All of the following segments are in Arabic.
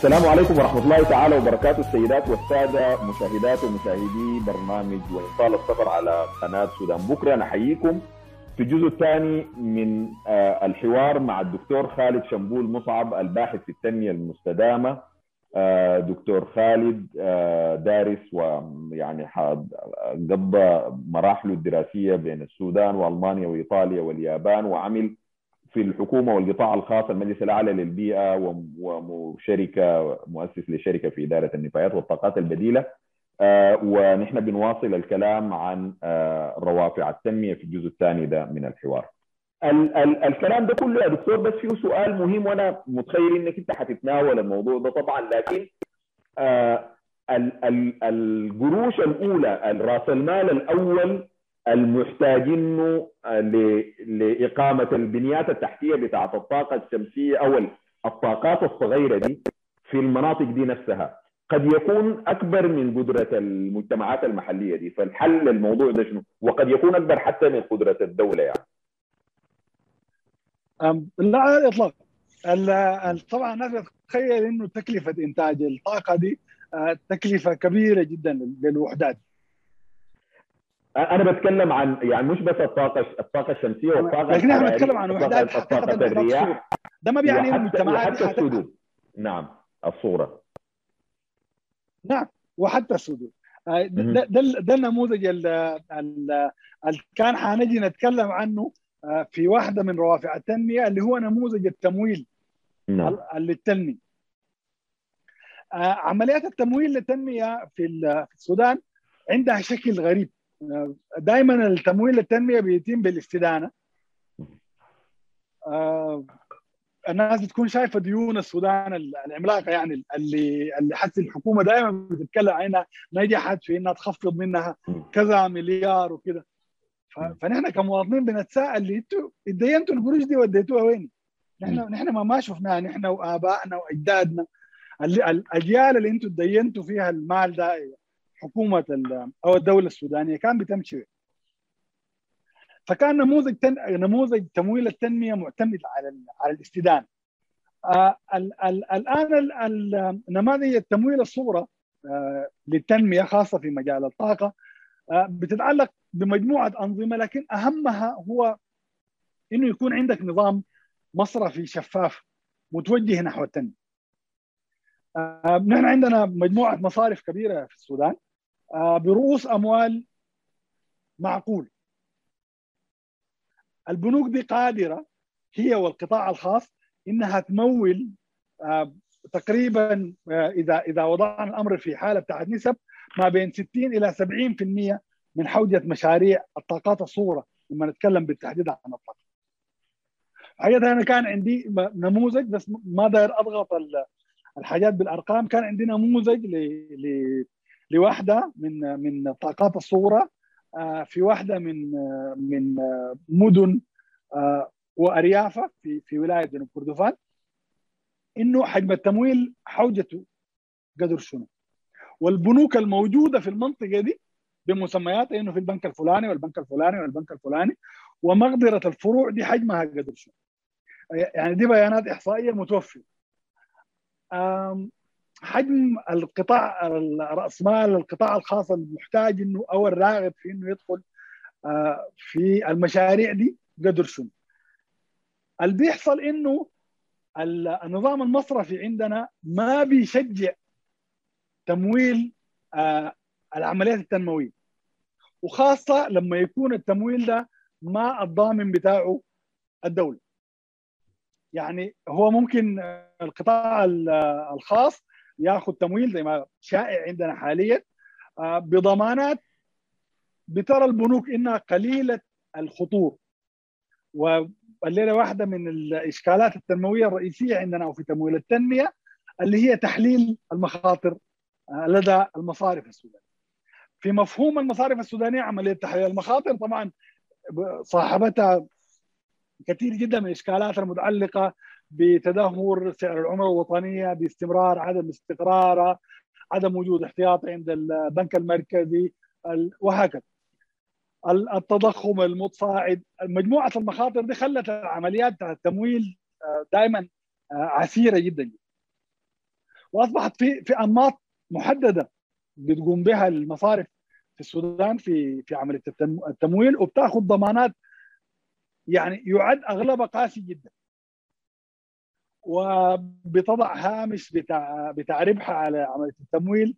السلام عليكم ورحمة الله تعالى وبركاته السيدات والسادة مشاهدات ومشاهدي برنامج وإنطال السفر على قناة سودان. بكرة نحييكم في الجزء الثاني من آه، الحوار مع الدكتور خالد شنبول مصعب الباحث في التنمية المستدامة. آه، دكتور خالد آه، دارس ويعني قضى مراحله الدراسية بين السودان وألمانيا وإيطاليا واليابان وعمل في الحكومة والقطاع الخاص المجلس الأعلى للبيئة وشركة مؤسس لشركة في إدارة النفايات والطاقات البديلة آه، ونحن بنواصل الكلام عن آه، روافع التنمية في الجزء الثاني ده من الحوار. ال- ال- الكلام ده كله يا دكتور بس فيه سؤال مهم وأنا متخيل إنك أنت حتتناول الموضوع ده طبعا لكن آه، ال- ال- القروش الأولى راس المال الأول المحتاجينه لإقامة البنيات التحتية بتاعة الطاقة الشمسية أو الطاقات الصغيرة دي في المناطق دي نفسها قد يكون أكبر من قدرة المجتمعات المحلية دي فالحل للموضوع ده شنو؟ وقد يكون أكبر حتى من قدرة الدولة يعني. لا على الاطلاق طبعا الناس تتخيل إنه تكلفة إنتاج الطاقة دي تكلفة كبيرة جدا للوحدات أنا بتكلم عن يعني مش بس الطاقة الطاقة الشمسية والطاقة لكن إحنا بنتكلم عن وحدات الطاقه الرياح ده ما بيعني المجتمعات حتى السدود نعم الصورة. نعم وحتى السدود ده ده, ده النموذج اللي كان حنجي نتكلم عنه في واحدة من روافع التنمية اللي هو نموذج التمويل نعم. للتنميه عمليات التمويل للتنمية في السودان عندها شكل غريب. دائما التمويل للتنميه بيتم بالاستدانة. آه الناس بتكون شايفة ديون السودان العملاقة يعني اللي اللي حتى الحكومة دائما بتتكلم عنها نجحت في إنها تخفض منها كذا مليار وكده فنحن كمواطنين بنتساءل اللي أنتوا اتدينتوا القروش دي وديتوها وين؟ نحن نحن ما ما شفناها نحن وآبائنا وأجدادنا. الأجيال اللي أنتوا اتدينتوا فيها المال ده حكومة أو الدولة السودانية كان بتمشي فكان نموذج تن... نموذج تمويل التنمية معتمد على على الاستدانة. آه ال... ال... الآن ال... ال... نماذج التمويل الصغرى آه للتنمية خاصة في مجال الطاقة آه بتتعلق بمجموعة أنظمة لكن أهمها هو إنه يكون عندك نظام مصرفي شفاف متوجه نحو التنمية. آه نحن عندنا مجموعة مصارف كبيرة في السودان. برؤوس أموال معقول البنوك دي قادره هي والقطاع الخاص إنها تمول آه تقريبا إذا إذا وضعنا الأمر في حالة بتاعت نسب ما بين 60 إلى 70% من حوجه مشاريع الطاقات الصغرى لما نتكلم بالتحديد عن الطاقة. حقيقة أنا كان عندي نموذج بس ما داير أضغط الحاجات بالأرقام كان عندي نموذج ل... لواحدة من من الطاقات الصغرى في واحدة من من مدن وأريافة في في ولاية جنوب كردفان إنه حجم التمويل حوجته قدر شنو؟ والبنوك الموجودة في المنطقة دي بمسمياتها إنه في البنك الفلاني والبنك الفلاني والبنك الفلاني ومقدرة الفروع دي حجمها قدر شنو؟ يعني دي بيانات إحصائية متوفرة. حجم القطاع رأس مال القطاع الخاص المحتاج إنه أو الراغب في إنه يدخل في المشاريع دي قدر شنو. اللي بيحصل إنه النظام المصرفي عندنا ما بيشجع تمويل العمليات التنموية. وخاصة لما يكون التمويل ده ما الضامن بتاعه الدولة. يعني هو ممكن القطاع الخاص ياخذ تمويل زي ما شائع عندنا حاليا بضمانات بترى البنوك إنها قليلة الخطور والليلة واحدة من الإشكالات التنموية الرئيسية عندنا أو في تمويل التنمية اللي هي تحليل المخاطر لدى المصارف السودانية. في مفهوم المصارف السودانية عملية تحليل المخاطر طبعا صاحبتها كثير جدا من الإشكالات المتعلقة بتدهور سعر العمله الوطنية باستمرار عدم استقرارها عدم وجود احتياطي عند البنك المركزي وهكذا. التضخم المتصاعد مجموعة المخاطر دي خلت العمليات التمويل دائما عسيرة جدا وأصبحت في في أنماط محددة بتقوم بها المصارف في السودان في في عملية التمويل وبتاخذ ضمانات يعني يعد أغلبها قاسي جدا. وبتضع هامش بتاع بتاع ربح على عملية التمويل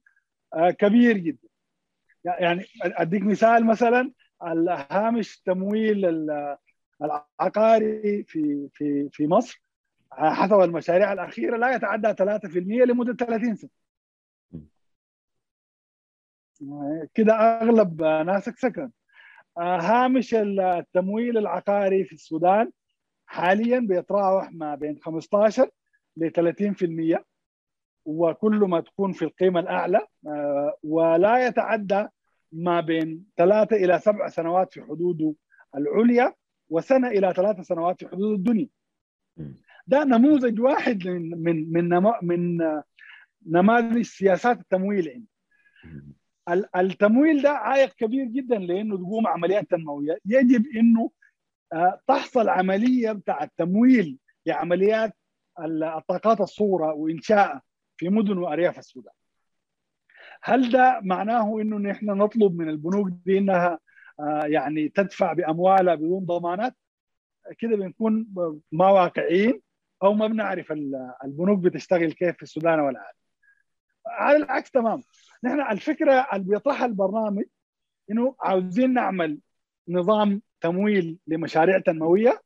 آه، كبير جدا. يعني أديك مثال مثلا الهامش تمويل العقاري في في في مصر حسب المشاريع الأخيرة لا يتعدى 3% لمدة 30 سنة. كده أغلب ناسك سكن. هامش التمويل العقاري في السودان حاليا بيتراوح ما بين 15 ل 30% وكل ما تكون في القيمة الأعلى ولا يتعدى ما بين ثلاثة إلى سبع سنوات في حدوده العليا وسنة إلى ثلاث سنوات في حدود الدنيا. ده نموذج واحد من من من من نماذج سياسات التمويل عندي التمويل ده عائق كبير جدا لأنه تقوم عمليات تنموية. يجب إنه آه، تحصل عملية بتاع التمويل لعمليات الطاقات الصغرى وانشائها في مدن وأرياف السودان. هل ده معناه إنه نحن نطلب من البنوك دي إنها آه، يعني تدفع بأموالها بدون ضمانات؟ كده بنكون ما واقعيين أو ما بنعرف البنوك بتشتغل كيف في السودان والعالم. على العكس تمام. نحن الفكرة اللي بيطرحها البرنامج إنه عاوزين نعمل نظام تمويل لمشاريع تنموية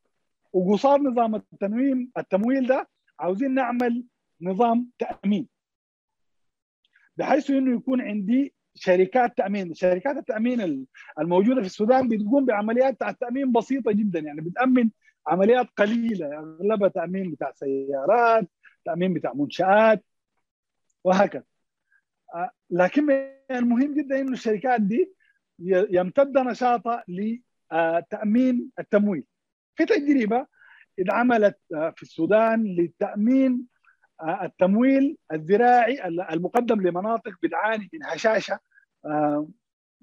وقصاد نظام التنويم التمويل ده عاوزين نعمل نظام تأمين. بحيث إنه يكون عندي شركات تأمين. شركات التأمين الموجودة في السودان بتقوم بعمليات تأمين بسيطة جدا. يعني بتأمن عمليات قليلة. أغلبها تأمين بتاع سيارات تأمين بتاع منشآت وهكذا. آه، لكن المهم جدا إنه الشركات دي يمتد نشاطها لتامين التمويل. في تجربة اتعملت آه، في السودان لتأمين آه، التمويل الزراعي المقدم لمناطق بتعاني من هشاشة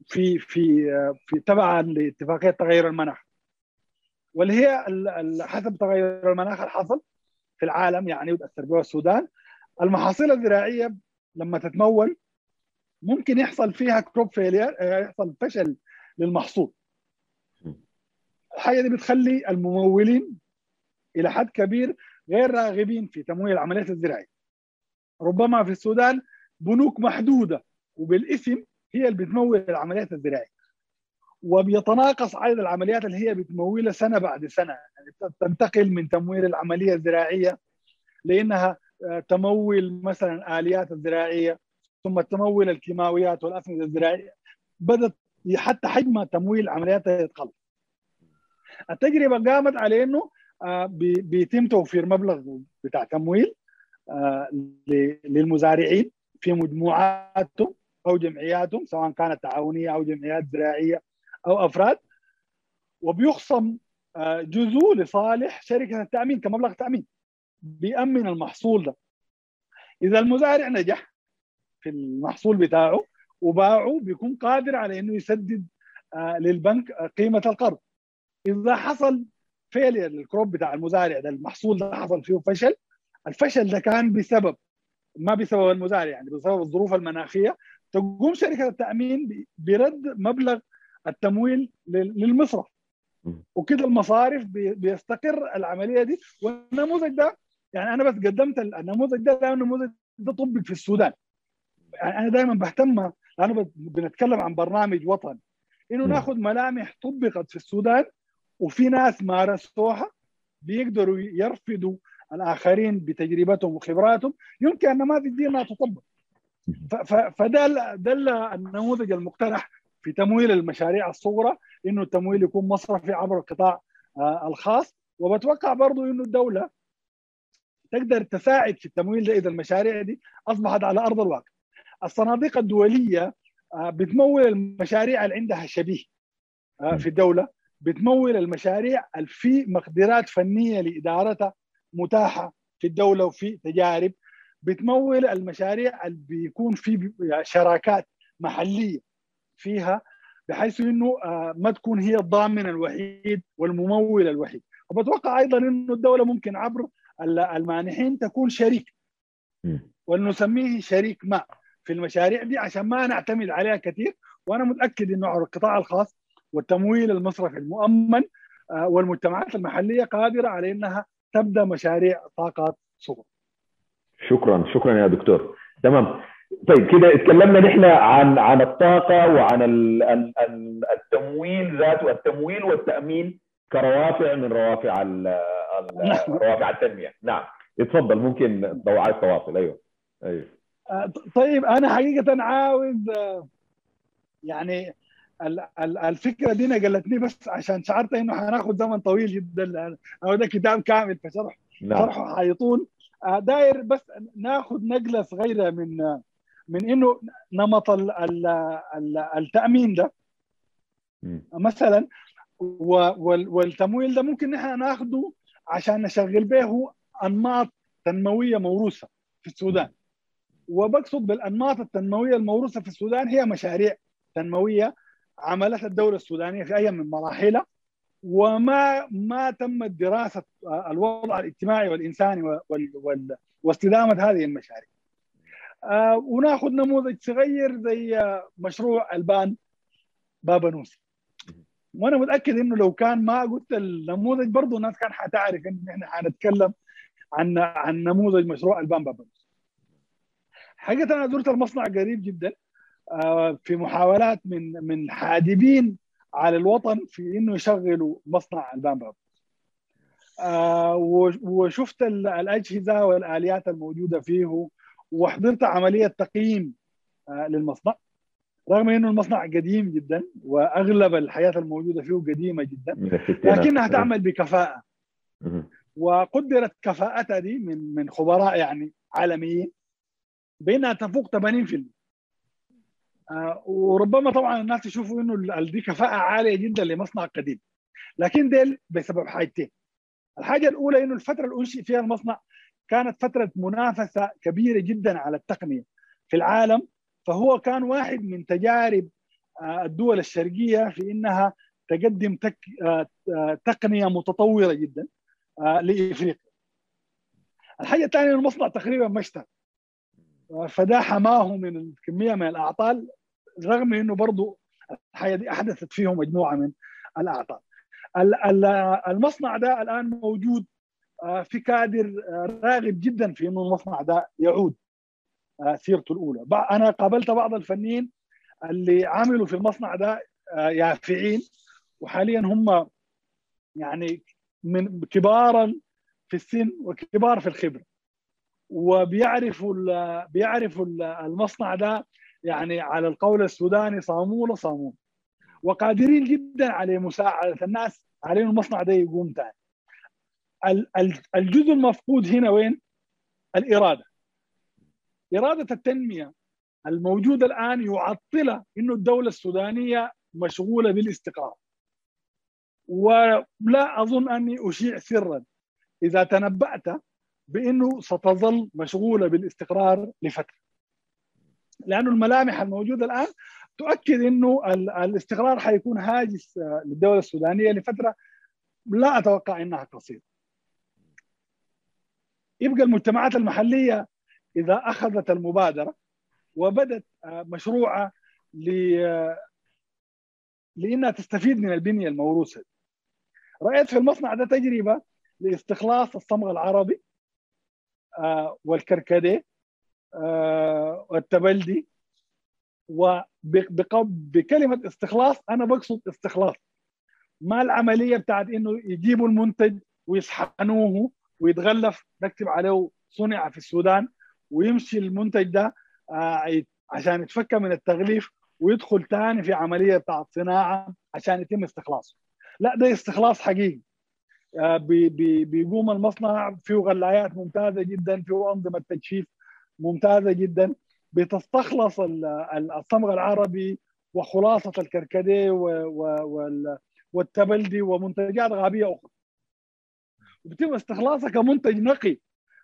في في في تبعا لاتفاقية تغير المناخ. واللي هي حسب تغير المناخ الحصل في العالم يعني وتاثر بها السودان. المحاصيل الزراعيه لما تتمول ممكن يحصل فيها crop failure يحصل فشل للمحصول. الحاجة دي بتخلي الممولين إلى حد كبير غير راغبين في تمويل العمليات الزراعية. ربما في السودان بنوك محدودة وبالاسم هي اللي بتمول العمليات الزراعية. وبيتناقص عدد العمليات اللي هي بتمولها سنة بعد سنة. يعني تنتقل من تمويل العملية الزراعية لإنها آه، تمول مثلا آليات الزراعية ثم تمول الكيماويات والأسمدة الزراعية. بدأت حتى حجم تمويل عملياتها يتقل التجربة قامت على إنه آه، بيتم توفير مبلغ بتاع تمويل آه، للمزارعين في مجموعاتهم أو جمعياتهم سواء كانت تعاونية أو جمعيات زراعية أو أفراد. وبيخصم آه، جزء لصالح شركة التأمين كمبلغ تأمين بيأمن المحصول ده. إذا المزارع نجح في المحصول بتاعه وباعه بيكون قادر على إنه يسدد للبنك قيمة القرض. إذا حصل فيلير للكروب بتاع المزارع ده المحصول ده حصل فيه فشل الفشل ده كان بسبب ما بسبب المزارع يعني بسبب الظروف المناخية. تقوم شركة التأمين برد مبلغ التمويل للمصرف. وكده المصارف بيستقر العملية دي. والنموذج ده يعني أنا بس قدمت النموذج ده لأنه النموذج ده طبق في السودان. يعني أنا دائما بهتم لأنه بنتكلم عن برنامج وطني. إنه ناخذ ملامح طبقت في السودان وفي ناس مارسوها بيقدروا يرفضوا الآخرين بتجربتهم وخبراتهم يمكن النماذج دي انها تطبق. فده ده النموذج المقترح في تمويل المشاريع الصغرى إنه التمويل يكون مصرفي عبر القطاع آه، الخاص. وبتوقع برضه إنه الدولة تقدر تساعد في التمويل ده إذا المشاريع دي أصبحت على أرض الواقع. الصناديق الدولية آه، بتمول المشاريع اللي عندها شبيه آه، في الدولة. بتمول المشاريع اللي في مقدرات فنية لإدارتها متاحة في الدولة وفي تجارب. بتمول المشاريع اللي بيكون في شراكات محلية فيها بحيث إنه آه، ما تكون هي الضامن الوحيد والممول الوحيد. وبتوقع أيضا إنه الدولة ممكن عبر المانحين تكون شريك. ونسميه شريك ما في المشاريع دي عشان ما نعتمد عليها كثير. وأنا متأكد إنه القطاع الخاص والتمويل المصرفي المؤمن آه، والمجتمعات المحلية قادرة على إنها تبدأ مشاريع طاقات صغر. شكرا شكرا يا دكتور. تمام. طيب كده اتكلمنا نحن عن عن الطاقة وعن التمويل ذاته التمويل والتأمين كروافع من روافع نعم. روافع التنمية. نعم. اتفضل ممكن لو عايز تواصل. أيوه. أيوه. آه، طيب أنا حقيقة عاوز آه، يعني الفكرة دي نقلتني بس عشان شعرت إنه حناخذ زمن طويل جدا هو ده كتاب كامل فشرح نعم. شرحه حيطول. آه، داير بس ناخذ نقله صغيره من من إنه نمط التأمين ده. مثلا والتمويل ده ممكن نحن ناخده عشان نشغل به أنماط تنموية موروثة في السودان. وبقصد بالأنماط التنموية الموروثة في السودان هي مشاريع تنموية عملتها الدولة السودانية في اي من مراحلها وما ما تمت دراسة الوضع الاجتماعي والإنساني واستدامة هذه المشاريع. آه وناخذ نموذج صغير زي مشروع ألبان بابا نوسي. وأنا متأكد إنه لو كان ما قلت النموذج برضه الناس كان حتعرف إن إحنا حنتكلم عن عن نموذج مشروع ألبان بابا نوسي. حقيقة أنا زرت المصنع قريب جدا آه، في محاولات من من حادبين على الوطن في إنه يشغلوا مصنع البان بابا آه، وشفت الأجهزة والآليات الموجودة فيه وحضرت عملية تقييم آه، للمصنع. رغم إنه المصنع قديم جدا وأغلب الحياة الموجودة فيه قديمة جدا لكنها تعمل بكفاءة. وقدرت كفاءتها دي من من خبراء يعني عالميين بأنها تفوق 80% آه وربما طبعا الناس يشوفوا إنه دي كفاءة عالية جدا لمصنع قديم. لكن ديل بسبب حاجتين. الحاجة الأولى إنه الفترة اللي أنشئ فيها المصنع كانت فترة منافسة كبيرة جدا على التقنية في العالم. فهو كان واحد من تجارب آه الدول الشرقية في إنها تقدم تك آه, آه، تقنية متطورة جدا لإفريقيا. الحاجة الثانية المصنع تقريبا ما اشتغل فده حماه من الكمية من الأعطال. رغم إنه برضه الحياة دي أحدثت فيه مجموعة من الأعطال. المصنع ده الآن موجود آه، في كادر آه، راغب جدا في إنه المصنع ده يعود آه، سيرته الأولى. أنا قابلت بعض الفنيين اللي عملوا في المصنع ده يافعين وحاليا هم يعني من كبارا في السن وكبار في الخبرة. وبيعرفوا بيعرفوا المصنع ده يعني على القول السوداني صامول وقادرين جدا على مساعدة الناس انه المصنع ده يقوم ثاني الجزء المفقود هنا وين؟ الإرادة. إرادة التنمية الموجودة الآن يعطل إنه الدولة السودانية مشغولة بالاستقرار. ولا أظن أني أشيع سرا إذا تنبأت بإنه ستظل مشغولة بالاستقرار لفترة. لأنه الملامح الموجودة الآن تؤكد إنه الاستقرار حيكون هاجس للدولة السودانية لفترة لا أتوقع إنها قصيره يبقى المجتمعات المحلية إذا أخذت المبادرة وبدت مشروعة ل لإنها تستفيد من البنية الموروثة. رأيت في المصنع ده تجربة لاستخلاص الصمغ العربي آه، والكركديه. آه، والتبلدي وبكلمه استخلاص أنا بقصد استخلاص. ما العملية بتاعت إنه يجيبوا المنتج ويصحنوه ويتغلف نكتب عليه صنع في السودان ويمشي المنتج ده آه، عشان يتفك من التغليف ويدخل ثاني في عملية بتاعت صناعة عشان يتم استخلاصه. لا ده استخلاص حقيقي. آه، بيقوم المصنع فيه غلايات ممتازة جدا فيه أنظمة تجفيف ممتازة جدا. بتستخلص الصمغ العربي وخلاصة الكركديه والتبلدي ومنتجات غابية أخرى. وبيتم استخلاصها كمنتج نقي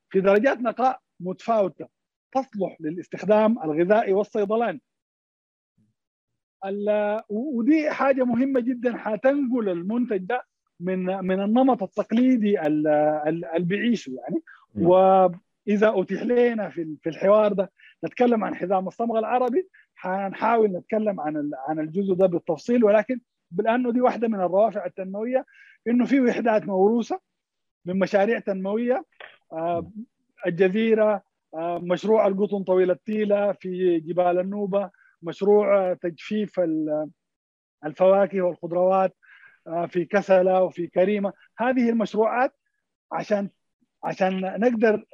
في درجات نقاء متفاوتة. تصلح للاستخدام الغذائي والصيدلاني. ودي حاجة مهمة جدا. حتنقل المنتج ده من من النمط التقليدي اللي بيعيشه يعني. إذا اتيح لنا في في الحوار ده نتكلم عن حزام الصمغ العربي حنحاول نتكلم عن عن الجزء ده بالتفصيل ولكن لأنه دي واحدة من الروافع التنموية إنه في وحدات موروثة من مشاريع تنموية آه، الجزيرة آه، مشروع القطن طويل التيلة في جبال النوبة مشروع تجفيف الفواكه والخضروات آه، في كسلة وفي كريمة. هذه المشروعات عشان عشان نقدر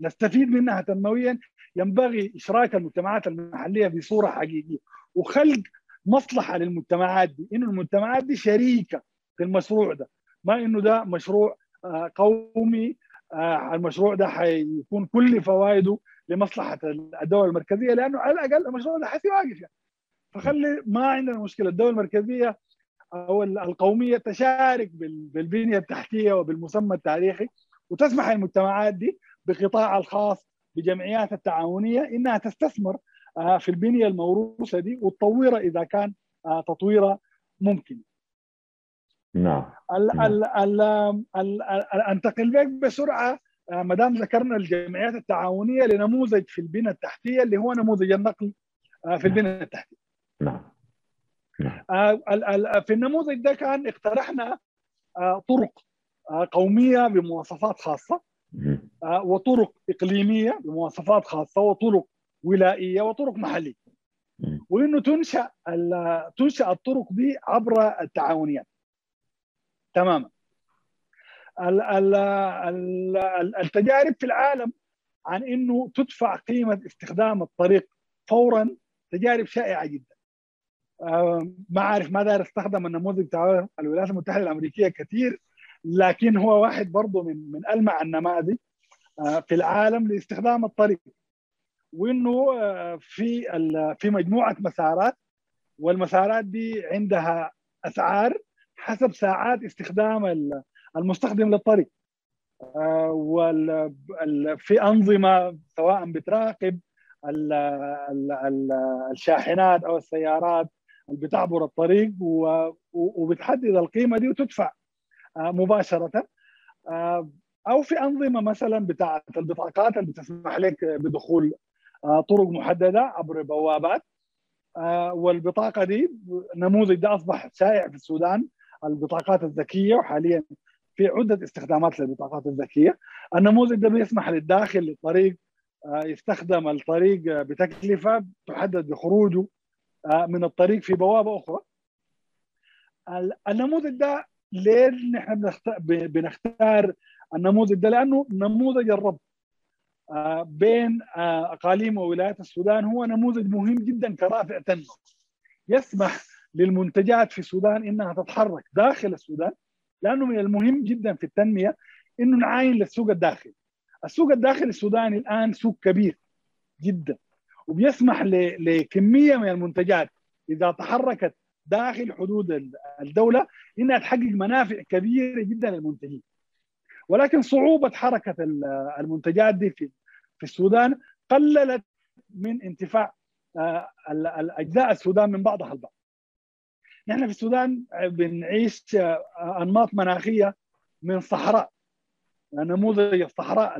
نستفيد منها تنمويا ينبغي إشراك المجتمعات المحلية بصورة حقيقية. وخلق مصلحة للمجتمعات دي. إنه المجتمعات دي شريكة في المشروع ده. ما إنه ده مشروع آه، قومي آه، المشروع ده حيكون كل فوائده لمصلحة الدولة المركزية لأنه على الأقل المشروع ده حيصير واقف يعني. فخلي ما عندنا مشكلة. الدولة المركزية أو القومية تشارك بالبنية التحتية وبالمسمى التاريخي وتسمح للمجتمعات دي بقطاع الخاص بجمعيات التعاونية إنها تستثمر آه، في البنية الموروثة دي وتطورها إذا كان آه، تطويرها ممكن. نعم. أنتقل بك بسرعة آه، ما دام ذكرنا الجمعيات التعاونية لنموذج في البنيه التحتية اللي هو نموذج النقل في البنيه التحتية. نعم. نعم. في النموذج ده كان اقترحنا طرق قومية بمواصفات خاصة وطرق إقليمية بمواصفات خاصة وطرق ولائية وطرق محلية. وإنه تنشأ تنشأ الطرق دي عبر التعاونيات. تماما. التجارب في العالم عن إنه تدفع قيمة استخدام الطريق فورا تجارب شائعة جدا. ما عارف ما داير استخدم النموذج بتاع الولايات المتحدة الأمريكية كثير لكن هو واحد برضه من من ألمع النماذج. آه، في العالم لاستخدام الطريق وإنه آه، في في مجموعة مسارات والمسارات دي عندها أسعار حسب ساعات استخدام المستخدم للطريق. آه، وفي أنظمة سواء بتراقب الشاحنات أو السيارات اللي بتعبر الطريق وبتحدد القيمة دي وتدفع مباشرة. أو في أنظمة مثلا بتاعه البطاقات اللي بتسمح لك بدخول آه، طرق محددة عبر بوابات آه، والبطاقة دي نموذج ده أصبح شائع في السودان البطاقات الذكية وحاليا في عدة استخدامات للبطاقات الذكية. النموذج ده بيسمح للداخل للطريق آه، يستخدم الطريق بتكلفة تحدد بخروجه من الطريق في بوابة أخرى. النموذج ده ليه نحن بنختار النموذج ده لأنه نموذج الربط آه، بين آه، أقاليم وولايات السودان هو نموذج مهم جدا كرافع تنمو يسمح للمنتجات في السودان إنها تتحرك داخل السودان لأنه من المهم جدا في التنمية إنه نعاين للسوق الداخلي. السوق الداخلي السوداني الآن سوق كبير جدا وبيسمح لكمية من المنتجات إذا تحركت داخل حدود الدولة إنها تحقق منافع كبيرة جدا للمنتجين. ولكن صعوبة حركة المنتجات دي في في السودان قللت من انتفاع آه، الأجزاء السودان من بعضها البعض. نحن في السودان بنعيش آه، أنماط مناخية من صحراء نموذج الصحراء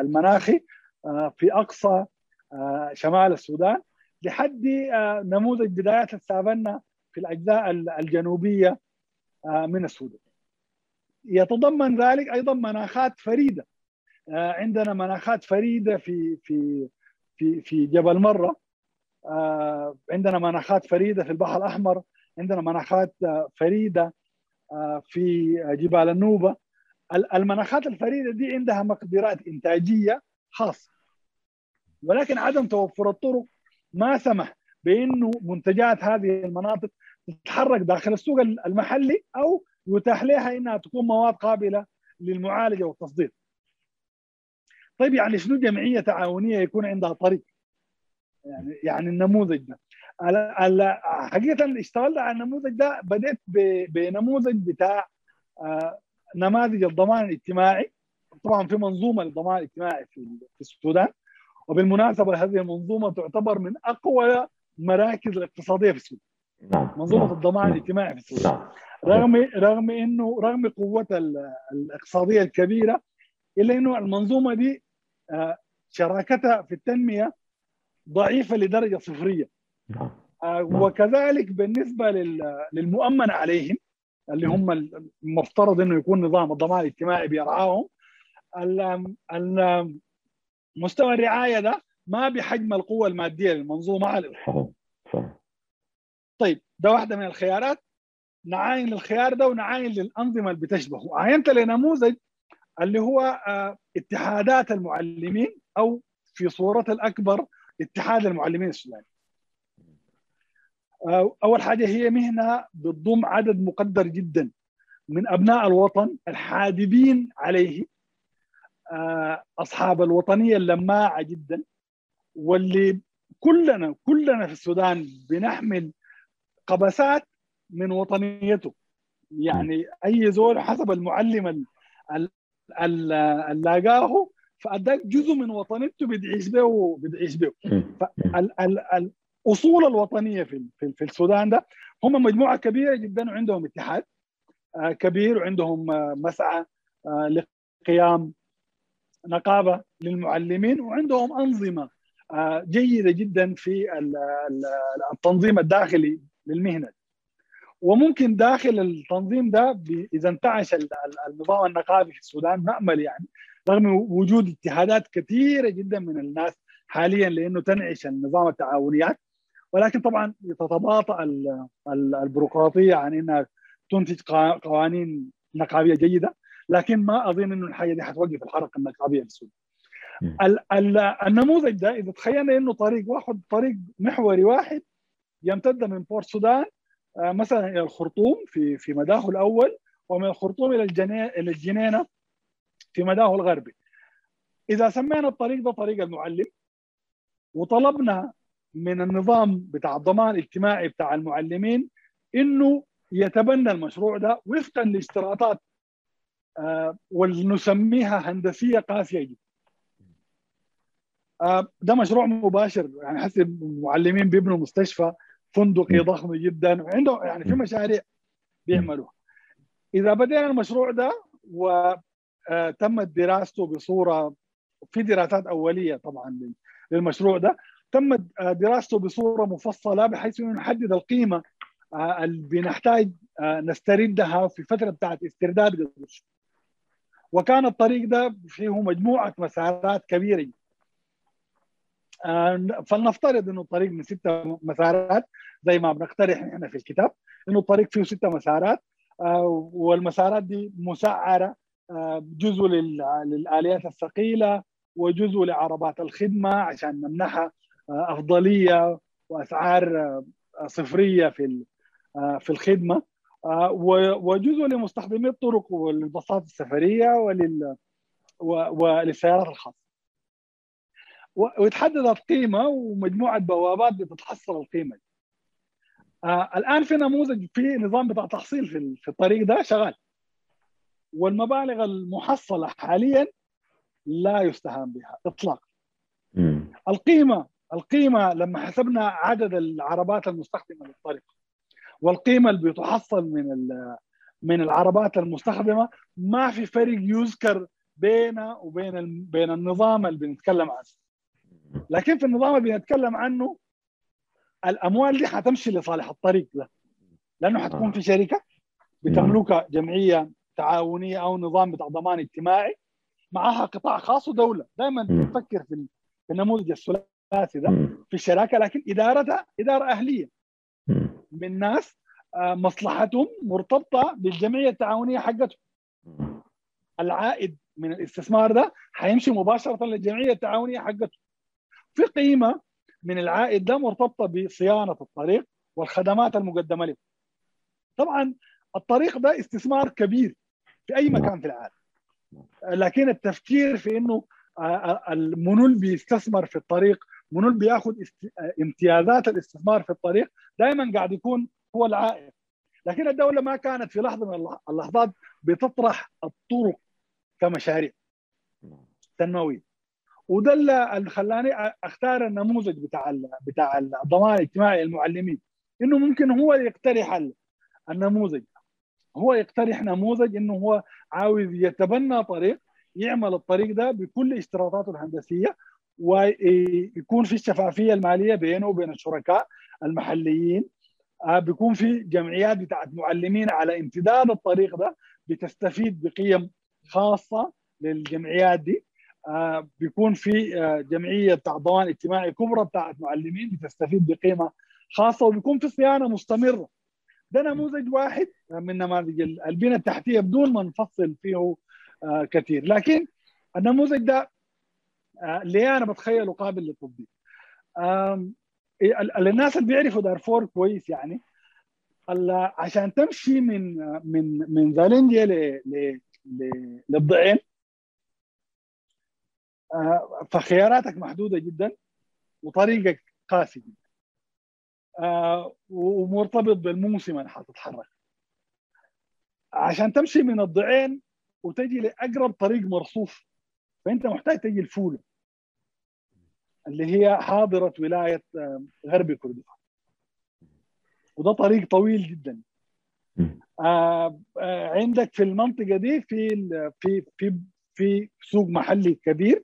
المناخي آه، في أقصى شمال السودان لحد نموذج بدايات السافانا في الأجزاء الجنوبية من السودان. يتضمن ذلك أيضا مناخات فريدة. آه، عندنا مناخات فريدة في في في في جبل مرة. آه، عندنا مناخات فريدة في البحر الأحمر. عندنا مناخات آه، فريدة في جبال النوبة. المناخات الفريدة دي عندها مقدرات إنتاجية خاصة. ولكن عدم توفر الطرق ما سمح بإنه منتجات هذه المناطق تتحرك داخل السوق المحلي أو يتاح لها إنها تكون مواد قابلة للمعالجة والتصدير. طيب يعني شنو جمعية تعاونية يكون عندها طريق؟ يعني يعني النموذج ده حقيقة اشتغلت على النموذج ده بديت بنموذج بتاع آه، نماذج الضمان الاجتماعي طبعا في منظومة للضمان الاجتماعي في السودان وبالمناسبة هذه المنظومة تعتبر من أقوى مراكز الاقتصادية في السودان نعم منظومة نعم. الضمان الاجتماعي في السودان نعم. رغم رغم انه رغم قوتها الاقتصادية الكبيرة إلا إنه المنظومة دي آه، شراكتها في التنمية ضعيفة لدرجة صفرية نعم. آه، وكذلك بالنسبة للمؤمن عليهم اللي هم المفترض إنه يكون نظام الضمان الاجتماعي بيرعاهم مستوى الرعاية ده ما بحجم القوة المادية للمنظومة على صحيح طيب ده واحدة من الخيارات. نعاين للخيار ده ونعاين للأنظمة اللي بتشبهه. عينت لنموذج اللي هو آه، اتحادات المعلمين أو في صورته الأكبر اتحاد المعلمين السوداني. آه، أول حاجة هي مهنة بتضم عدد مقدر جدا من أبناء الوطن الحادبين عليه. آه، أصحاب الوطنية اللماعة جدا. واللي كلنا كلنا في السودان بنحمل قبسات من وطنيته. يعني أي زول حسب المعلم اللي لاقاه فاداك جزء من وطنيته بتعيش به بتعيش به. الاصول الوطنية في في السودان ده هم مجموعة كبيرة جدا وعندهم اتحاد آه، كبير وعندهم آه، مسعى آه، لقيام نقابة للمعلمين وعندهم أنظمة جيدة جدا في التنظيم الداخلي. للمهنة. وممكن داخل التنظيم ده إذا انتعش النظام النقابي في السودان نامل يعني رغم وجود اجتهادات كثيرة جدا من الناس حاليا لأنه تنعش النظام التعاونيات. ولكن طبعا تتباطا البيروقراطية عن إنها تنتج قوانين نقابية جيدة لكن ما أظن إنه الحاجة دي حتوقف الحركه النقابيه في السودان. النموذج ده إذا تخيلنا إنه طريق واحد طريق محوري واحد يمتد من بورت السودان آه، مثلا إلى الخرطوم في في مداه الأول ومن الخرطوم إلى إلى الجنينة في مداه الغربي. إذا سمينا الطريق ده طريق المعلم وطلبنا من النظام بتاع الضمان الاجتماعي بتاع المعلمين إنه يتبنى المشروع ده وفقا لاشتراطات آه ونسميها هندسية قاسية جدا. آه ده مشروع مباشر يعني حسب المعلمين بيبنوا مستشفى فندقي ضخم جدا وعنده يعني في مشاريع بيعملوها. إذا بدينا المشروع ده وتمت آه، دراسته بصورة في دراسات أولية طبعا للمشروع ده تمت دراسته بصورة مفصلة بحيث إنه نحدد القيمة آه، اللي بنحتاج آه، نستردها في فترة بتاعت استرداد قرش وكان الطريق ده فيه مجموعة مسارات كبيرة. آه، فلنفترض إنه الطريق من ستة مسارات زي ما بنقترح إحنا في الكتاب إنه الطريق فيه ستة مسارات والمسارات دي مسعرة جزء للآليات الثقيلة وجزء لعربات الخدمة عشان نمنحها أفضلية وأسعار صفرية في في الخدمة وجزء لمستخدمي الطرق والباصات السفرية ولل وللسيارات الخاصة. وتحددت قيمه ومجموعة بوابات بتتحصل القيمة. دي. آه الآن في نموذج في نظام بتاع تحصيل في, في الطريق ده شغال. والمبالغ المحصلة حاليا لا يستهان بها اطلاقا. القيمة القيمة لما حسبنا عدد العربات المستخدمة للطريق والقيمة اللي بتحصل من من العربات المستخدمة ما في فرق يذكر بينه وبين بين النظام اللي بنتكلم عنه. لكن في النظام اللي بنتكلم عنه الأموال دي حتمشي لصالح الطريق ده لأنه حتكون في شركة بتملكها جمعيه تعاونية أو نظام بتاع ضمان اجتماعي معها قطاع خاص ودولة. دائما تفكر في النموذج الثلاثي فاسده في الشراكه لكن إدارتها إدارة أهلية. من ناس آه، مصلحتهم مرتبطة بالجمعية التعاونية حقتهم. العائد من الاستثمار ده حيمشي مباشرة للجمعية التعاونية حقته في قيمة من العائد ده مرتبطة بصيانة الطريق والخدمات المقدمة له. طبعا الطريق ده استثمار كبير في أي مكان في العالم. لكن التفكير في إنه المنول بيستثمر في الطريق منو اللي بياخذ امتيازات الاستثمار في الطريق دائما قاعد يكون هو العائد. لكن الدولة ما كانت في لحظة من اللحظات بتطرح الطرق كمشاريع تنموية. وده اللي خلاني أختار النموذج بتاع بتاع الضمان الاجتماعي للمعلمين إنه ممكن هو يقترح النموذج. هو يقترح نموذج إنه هو عاوز يتبنى طريق يعمل الطريق ده بكل اشتراطاته الهندسية ويكون في الشفافية المالية بينه وبين الشركاء المحليين. آه، بيكون في جمعيات بتاعت معلمين على امتداد الطريق ده بتستفيد بقيم خاصة للجمعيات دي. بيكون في آه، جمعية بتاع ضمان اجتماعي كبرى بتاعت معلمين بتستفيد بقيمة خاصة وبيكون في صيانة مستمرة. ده نموذج واحد من نماذج البنى التحتية بدون ما نفصل فيه كثير. لكن النموذج ده اللي أنا بتخيله قابل للتطبيق؟ الناس اللي بيعرفوا دارفور كويس يعني عشان تمشي من من من زالنجيا للضعين آه، فخياراتك محدودة جدا وطريقك قاسي جدا. آه، ومرتبط بالموسم اللي حتتحرك. عشان تمشي من الضعين وتجي لأقرب طريق مرصوف فأنت محتاج تجي الفوله اللي هي حاضرة ولاية آه، غرب كردفان وده طريق طويل جدا. آه آه عندك في المنطقة دي في في في في سوق محلي كبير.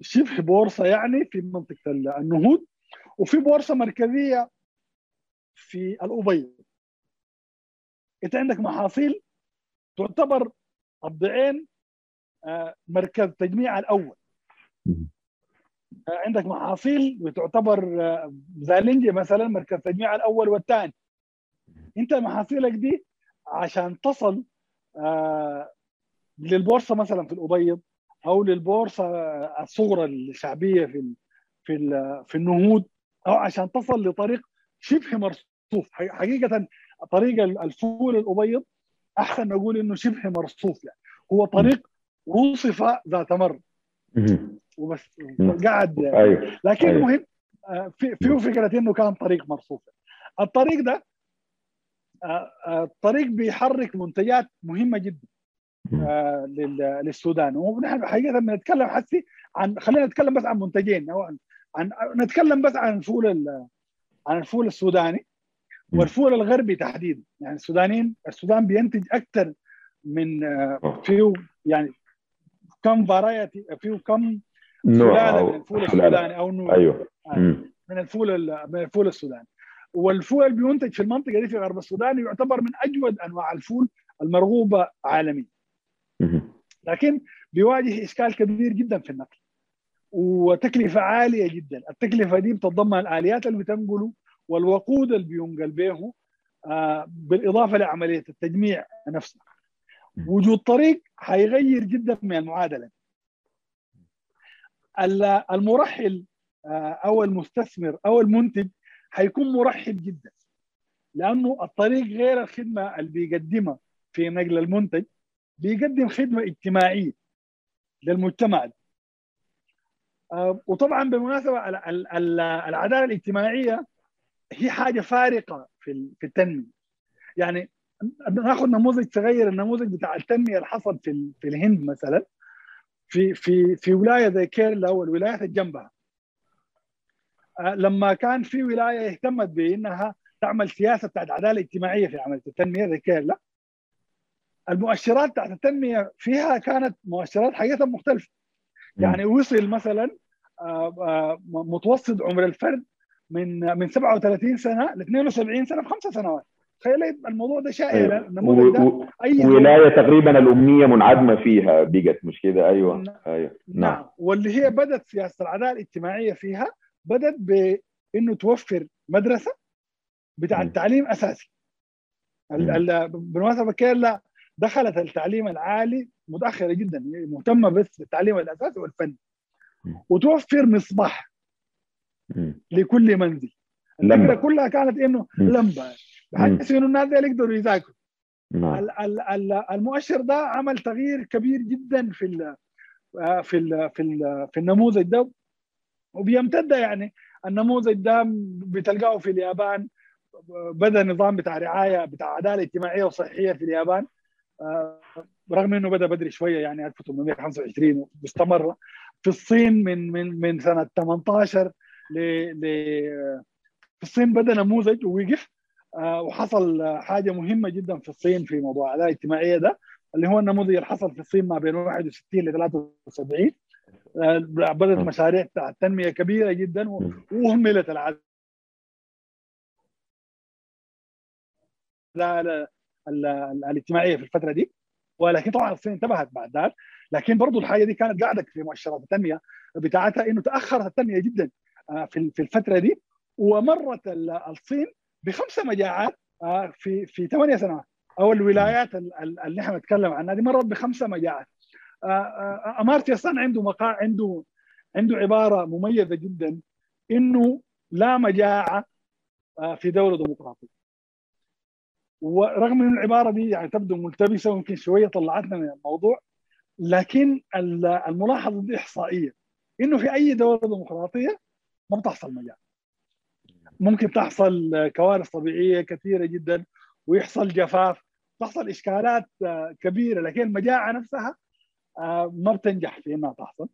شبه بورصة يعني في منطقة النهوض وفي بورصة مركزية في الابيض أنت عندك محاصيل تعتبر الضعين آه، مركز تجميع الأول. عندك محاصيل وتعتبر آه، زالنجي مثلا مركز تجميع الأول والثاني. أنت محاصيلك دي عشان تصل آه، للبورصة مثلا في الابيض أو للبورصة الصغرى الشعبية في في في النهوض أو عشان تصل لطريق شبه مرصوف. حقيقة طريق الفول الأبيض أحسن نقول إنه شبه مرصوف يعني. هو طريق وصف ذات مر. وبس. قاعد أيوه. لكن أيوه. المهم آه، في فيه فكرة إنه كان طريق مرصوف. الطريق ده الطريق آه، آه، بيحرك منتجات مهمة جدا. للسودان. ونحن حقيقة بنتكلم حسي عن خلينا نتكلم بس عن منتجين. أو عن, عن نتكلم بس عن الفول عن الفول السوداني والفول الغربي تحديدا. يعني السودانيين السودان بينتج أكثر من فيه يعني كم variety فيه كم سلاله من الفول السوداني أو نوع. أيوه. آه، من الفول من الفول السوداني. والفول اللي بينتج في المنطقة دي في غرب السودان يعتبر من أجود أنواع الفول المرغوبة عالميا. لكن بيواجه إشكال كبير جدا في النقل وتكلفة عالية جدا. التكلفة دي بتتضمن الآليات اللي بتنقله والوقود اللي بينقل به آه بالإضافة لعملية التجميع نفسها وجود طريق حيغير جدا من المعادلة. المرحل آه، أو المستثمر أو المنتج حيكون مرحب جدا لأنه الطريق غير الخدمة اللي بيقدمها في نقل المنتج بيقدم خدمة اجتماعية للمجتمع. آه، وطبعا بالمناسبة العدالة الاجتماعية هي حاجة فارقة في التنمية. يعني ناخذ نموذج صغير النموذج بتاع التنمية اللي حصل في في الهند مثلا في في في ولاية زي كيرلا والولايات اللي جنبها آه، لما كان في ولاية اهتمت بأنها تعمل سياسة بتاعت عدالة اجتماعية في عملية التنمية زي كيرلا المؤشرات بتاعت التنميه فيها كانت مؤشرات حقيقة مختلفة. يعني وصل مثلا آه، آه، متوسط عمر الفرد من من 37 سنة ل 72 سنة في خمسة سنوات. تخيل الموضوع ده شائع أيوة. النموذج ده أي ولايه تقريبا الاميه منعدمة فيها بقت مش كده؟ أيوه. نعم. أيوه. نعم. نعم. واللي هي بدأت سياسة العدالة الاجتماعية فيها بدأت بإنه توفر مدرسة بتاع التعليم أساسي. بالمناسبة كيرلا دخلت التعليم العالي متأخرة جدا مهتمة بس بالتعليم الأساسي والفني وتوفر مصباح لكل منزل. الفكرة كلها كانت إنه لمبة. بحيث انه الناس دي يقدروا يذاكروا؟ نعم. المؤشر ده عمل تغيير كبير جدا في ال في ال في ال في النموذج ده. وبيمتد يعني النموذج ده بتلقاه في اليابان بدأ نظام بتاع رعاية بتاع عدالة اجتماعية وصحية في اليابان. رغم إنه بدأ بدري شوية يعني 1825 واستمر في الصين من من من سنة 18 ل في الصين بدأ نموذج ووقف آه، وحصل حاجة مهمة جدا في الصين في موضوع العداله الاجتماعيه ده اللي هو النموذج اللي حصل في الصين ما بين 61 ل 73 بدأت مشاريع تنمية كبيرة جدا واهملت العدالة الاجتماعية في الفترة دي. ولكن طبعا الصين انتبهت بعد ذلك. لكن برضه الحاجة دي كانت قاعدة في مؤشرات التنمية بتاعتها إنه تأخرت التنمية جدا في في الفترة دي. ومرت الصين بخمسة مجاعات في في ثمانية سنوات. أو الولايات اللي إحنا نتكلم عنها دي مرت بخمسة مجاعات. امارتيا صن عنده مقا عنده عنده عبارة مميزة جدا إنه لا مجاعة في دولة ديمقراطية. ورغم ان العبارة دي يعني تبدو ملتبسة ويمكن شوية طلعتنا من الموضوع لكن الملاحظه دي احصائيه إنه في أي دولة ديمقراطية ما بتحصل مجاعه ممكن تحصل كوارث طبيعية كثيرة جدا ويحصل جفاف تحصل إشكالات كبيرة لكن المجاعة نفسها ما بتنجح في إنها تحصل.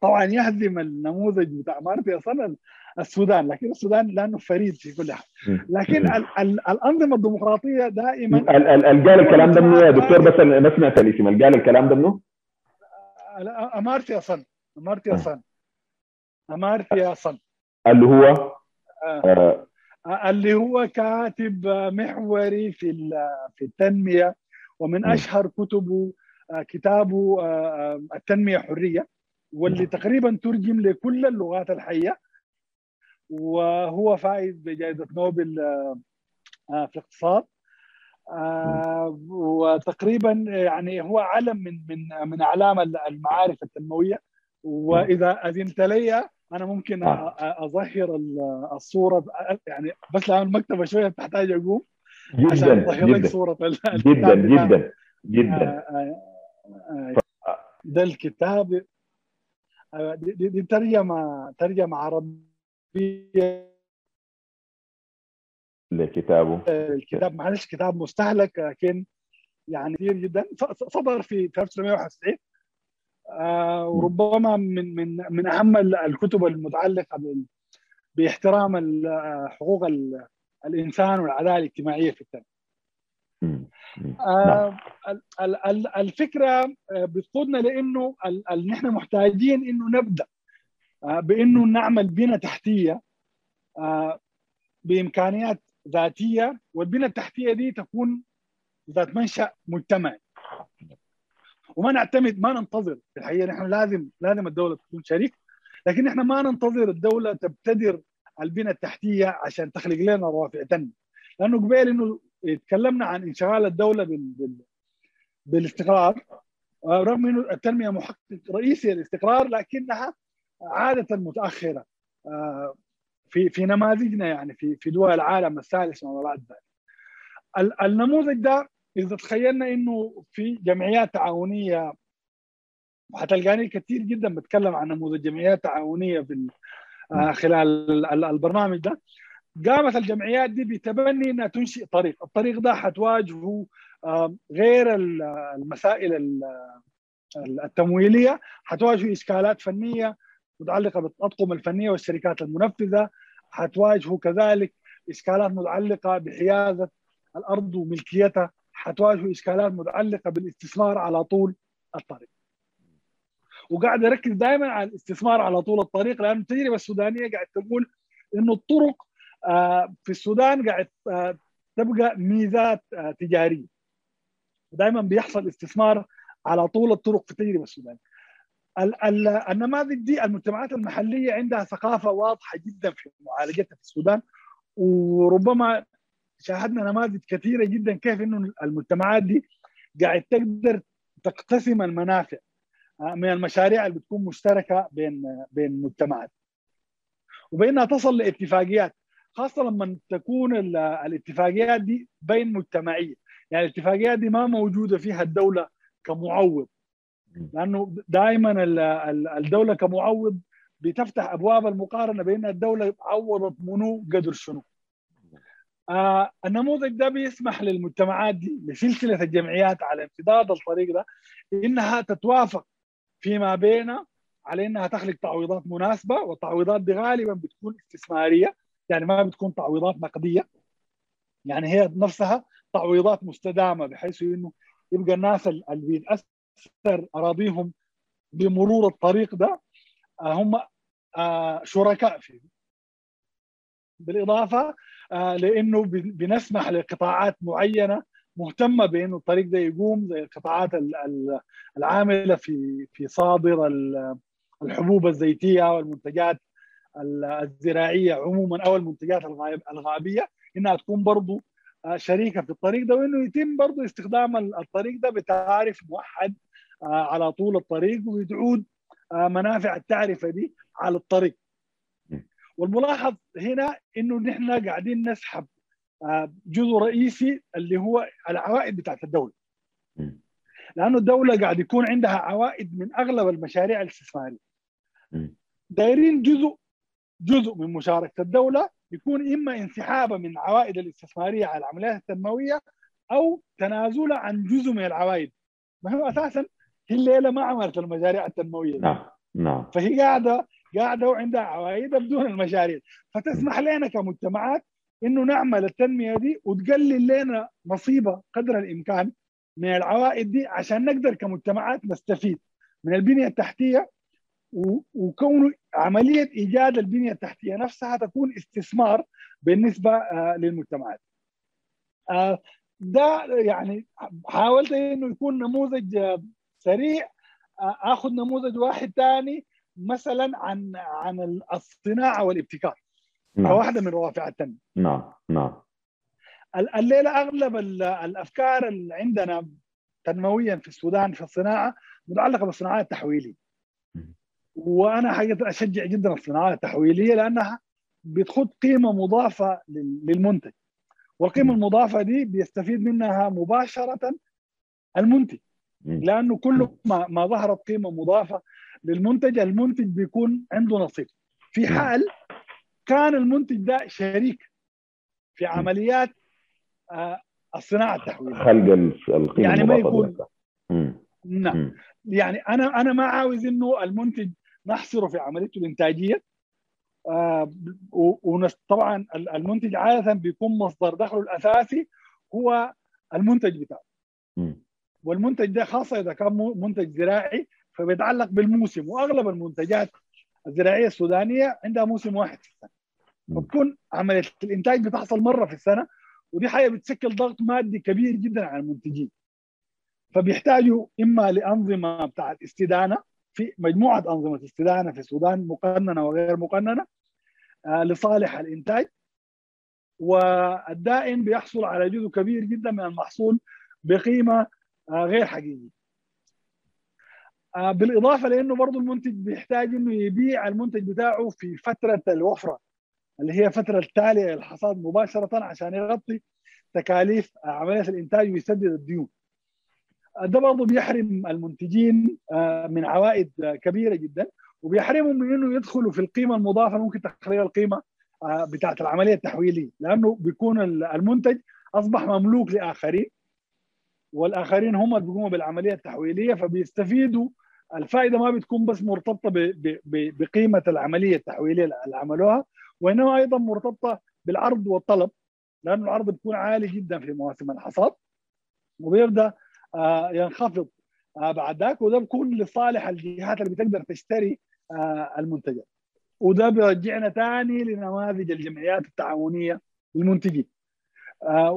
طبعا يهزم النموذج بتاع مارتي أصلا السودان لكن السودان لأنه فريد في كل حال. لكن ال ال الأنظمة الديمقراطية دائما قال الكلام ده منه يا دكتور؟ بس ما سمعت الاسم قال الكلام ده منه؟ امارتيا صن امارتيا صن امارتيا صن اللي هو؟ آه. اللي هو كاتب محوري في في التنمية ومن أشهر كتبه كتابه التنمية حرية. واللي تقريبا ترجم لكل اللغات الحية وهو فائز بجائزة نوبل في الاقتصاد. وتقريبا يعني هو علم من من من أعلام المعارف التنمويه وإذا أذنت لي أنا ممكن أظهر الصورة يعني بس لأن المكتبة شوية تحتاج أقوم جدا عشان أظهر لك صورة جدا جدا جدا. ده الكتاب دي, دي, ترجمة ترجمة عربية. لكتابه. الكتاب معلش كتاب مستهلك لكن يعني كثير جدا. صدر في 1991 آه وربما من من من أهم الكتب المتعلقة باحترام حقوق الإنسان والعدالة الاجتماعية في التنميه. آه الفكرة بتقودنا لإنه نحن محتاجين إنه نبدأ آه بإنه نعمل بنى تحتية آه بإمكانيات ذاتية والبنى التحتية دي تكون ذات منشأ مجتمعي. وما نعتمد ما ننتظر في الحقيقة نحن لازم لازم الدولة تكون شريك لكن نحن ما ننتظر الدولة تبتدر البنى التحتية عشان تخلق لنا روافع تنميه لأنه قبل إنه تكلمنا عن انشغال الدولة بال... بال... بالاستقرار. رغم إنه التنمية محقق رئيسي للاستقرار لكنها عادة متأخرة. في في نماذجنا يعني في في دول العالم الثالث وما بعد ذلك. النموذج ده إذا تخيلنا إنه في جمعيات تعاونية وحتلقاني كثير جدا بتكلم عن نموذج جمعيات تعاونية في خلال البرنامج ده. قامت الجمعيات دي بتبني إنها تنشئ طريق، الطريق ده حتواجهه غير المسائل التمويلية. حتواجهه إشكالات فنية متعلقة بالاطقم الفنية والشركات المنفذة. حتواجهه كذلك إشكالات متعلقة بحيازة الأرض وملكيتها. حتواجهه إشكالات متعلقة بالاستثمار على طول الطريق. وقاعد أركز دائما على الاستثمار على طول الطريق لأن التجربه السودانيه قاعد تقول إنه الطرق في السودان قاعد تبقى ميزات تجارية. دائما بيحصل استثمار على طول الطرق في التجربه السودانيه. النماذج دي المجتمعات المحلية عندها ثقافة واضحة جدا في معالجتها في السودان وربما شاهدنا نماذج كثيرة جدا كيف إنه المجتمعات دي قاعد تقدر تقتسم المنافع من المشاريع اللي بتكون مشتركة بين بين المجتمعات وبإنها تصل لاتفاقيات خاصة لما تكون الاتفاقيات دي بين مجتمعيه يعني الاتفاقيات دي ما موجودة فيها الدولة كمعوض. لأنه دائما الدولة كمعوض بتفتح أبواب المقارنة بين الدولة عوضت منو قدر شنو. آه النموذج ده بيسمح للمجتمعات دي لسلسلة الجمعيات على امتداد الطريق ده إنها تتوافق فيما بينها على إنها تخلق تعويضات مناسبة والتعويضات دي غالبا بتكون استثمارية. يعني ما بتكون تعويضات نقدية. يعني هي نفسها تعويضات مستدامة بحيث إنه يبقى الناس اللي بيتأثر أراضيهم بمرور الطريق ده هم شركاء فيه. بالإضافة لإنه بنسمح لقطاعات معينة مهتمة بإنه الطريق ده يقوم زي القطاعات العاملة في في صادر الحبوب الزيتية والمنتجات الزراعية عموما أو المنتجات الغابية إنها تكون برضه شريكة في الطريق ده وإنه يتم برضه استخدام الطريق ده بتعريف موحد على طول الطريق ويتعود منافع التعرفه دي على الطريق. والملاحظ هنا إنه نحن قاعدين نسحب جزء رئيسي اللي هو العوائد بتاعت الدولة. لأنه الدولة قاعد يكون عندها عوائد من أغلب المشاريع الاستثمارية. دايرين جزء جزء من مشاركة الدولة يكون إما انسحابا من العوائد الاستثمارية على العمليات التنموية أو تنازلا عن جزء من العوائد. ما هو أساسا؟ هي الليلة ما عملت المشاريع التنموية. نعم نعم. فهي قاعدة قاعدة وعندها عوائد بدون المشاريع. فتسمح لنا كمجتمعات إنه نعمل التنمية دي وتقلل لنا نصيبه قدر الإمكان من العوائد دي عشان نقدر كمجتمعات نستفيد. من البنية التحتية وكون عملية إيجاد البنية التحتية نفسها تكون استثمار بالنسبة للمجتمعات. ده يعني حاولت إنه يكون نموذج سريع آخذ نموذج واحد ثاني مثلا عن عن الصناعة والابتكار نعم. كواحده من روافع التنميه نعم نعم الليلة أغلب الأفكار اللي عندنا تنمويا في السودان في الصناعة متعلقة بالصناعات التحويلية وأنا حقيقة أشجع جدا الصناعات التحويلية لأنها بتخد قيمة مضافة للمنتج. والقيمة المضافة دي بيستفيد منها مباشرة المنتج. لأنه كل ما ما ظهرت قيمة مضافة للمنتج المنتج بيكون عنده نصيب. في حال كان المنتج ده شريك في عمليات الصناعة التحويلية. خلق القيمة يعني ما يكون نعم. يعني أنا أنا ما عاوز إنه المنتج نحصره في عمليته الإنتاجية. آه وطبعا المنتج عادة بيكون مصدر دخله الأساسي هو المنتج بتاعه. والمنتج ده خاصة إذا كان منتج زراعي فبيتعلق بالموسم وأغلب المنتجات الزراعية السودانية عندها موسم واحد في السنة. فبتكون عملية الإنتاج بتحصل مرة في السنة ودي حاجة بتشكل ضغط مادي كبير جدا على المنتجين. فبيحتاجوا إما لأنظمة بتاعت استدانة في مجموعة أنظمة استدانة في السودان مقننة وغير مقننة آه لصالح الإنتاج والدائن بيحصل على جزء كبير جدا من المحصول بقيمة آه غير حقيقية آه بالإضافة لأنه برضه المنتج بيحتاج إنه يبيع المنتج بتاعه في فترة الوفرة اللي هي فترة التالية للحصاد مباشرة عشان يغطي تكاليف عملية الإنتاج ويسدد الديون. ده برضه بيحرم المنتجين من عوائد كبيرة جدا وبيحرمهم من إنه يدخلوا في القيمة المضافة ممكن تخليها القيمة بتاعت العملية التحويلية لأنه بيكون المنتج أصبح مملوك لآخرين والآخرين هم اللي بيقوموا بالعملية التحويلية فبيستفيدوا الفائدة ما بتكون بس مرتبطة بقيمة العملية التحويلية اللي عملوها وإنما أيضا مرتبطة بالعرض والطلب لأنه العرض بيكون عالي جدا في مواسم الحصاد وبيبدأ ينخفض بعد ذاك وده بيكون لصالح الجهات اللي بتقدر تشتري المنتجات وده بيرجعنا ثاني لنماذج الجمعيات التعاونية للمنتجين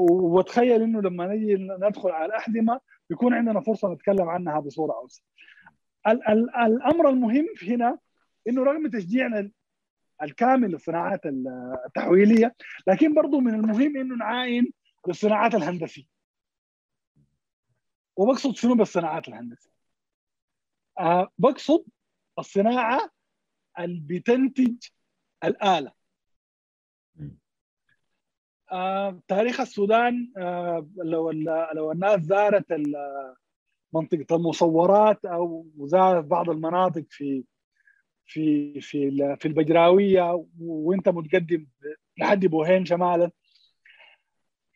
وتخيل إنه لما نجي ندخل على الأحزمة بيكون عندنا فرصة نتكلم عنها بصورة أوسع. الأمر المهم هنا إنه رغم تشجيعنا الكامل للصناعات التحويلية لكن برضه من المهم إنه نعاين للصناعات الهندسية. وبقصد شنو بالصناعات الهندسية؟ أه بقصد الصناعة اللي بتنتج الاله. آه، تاريخ السودان آه، لو لو الناس زارت منطقة المصورات أو زارت بعض المناطق في في في في البجراوية وأنت متقدم لحد بوهين شمالا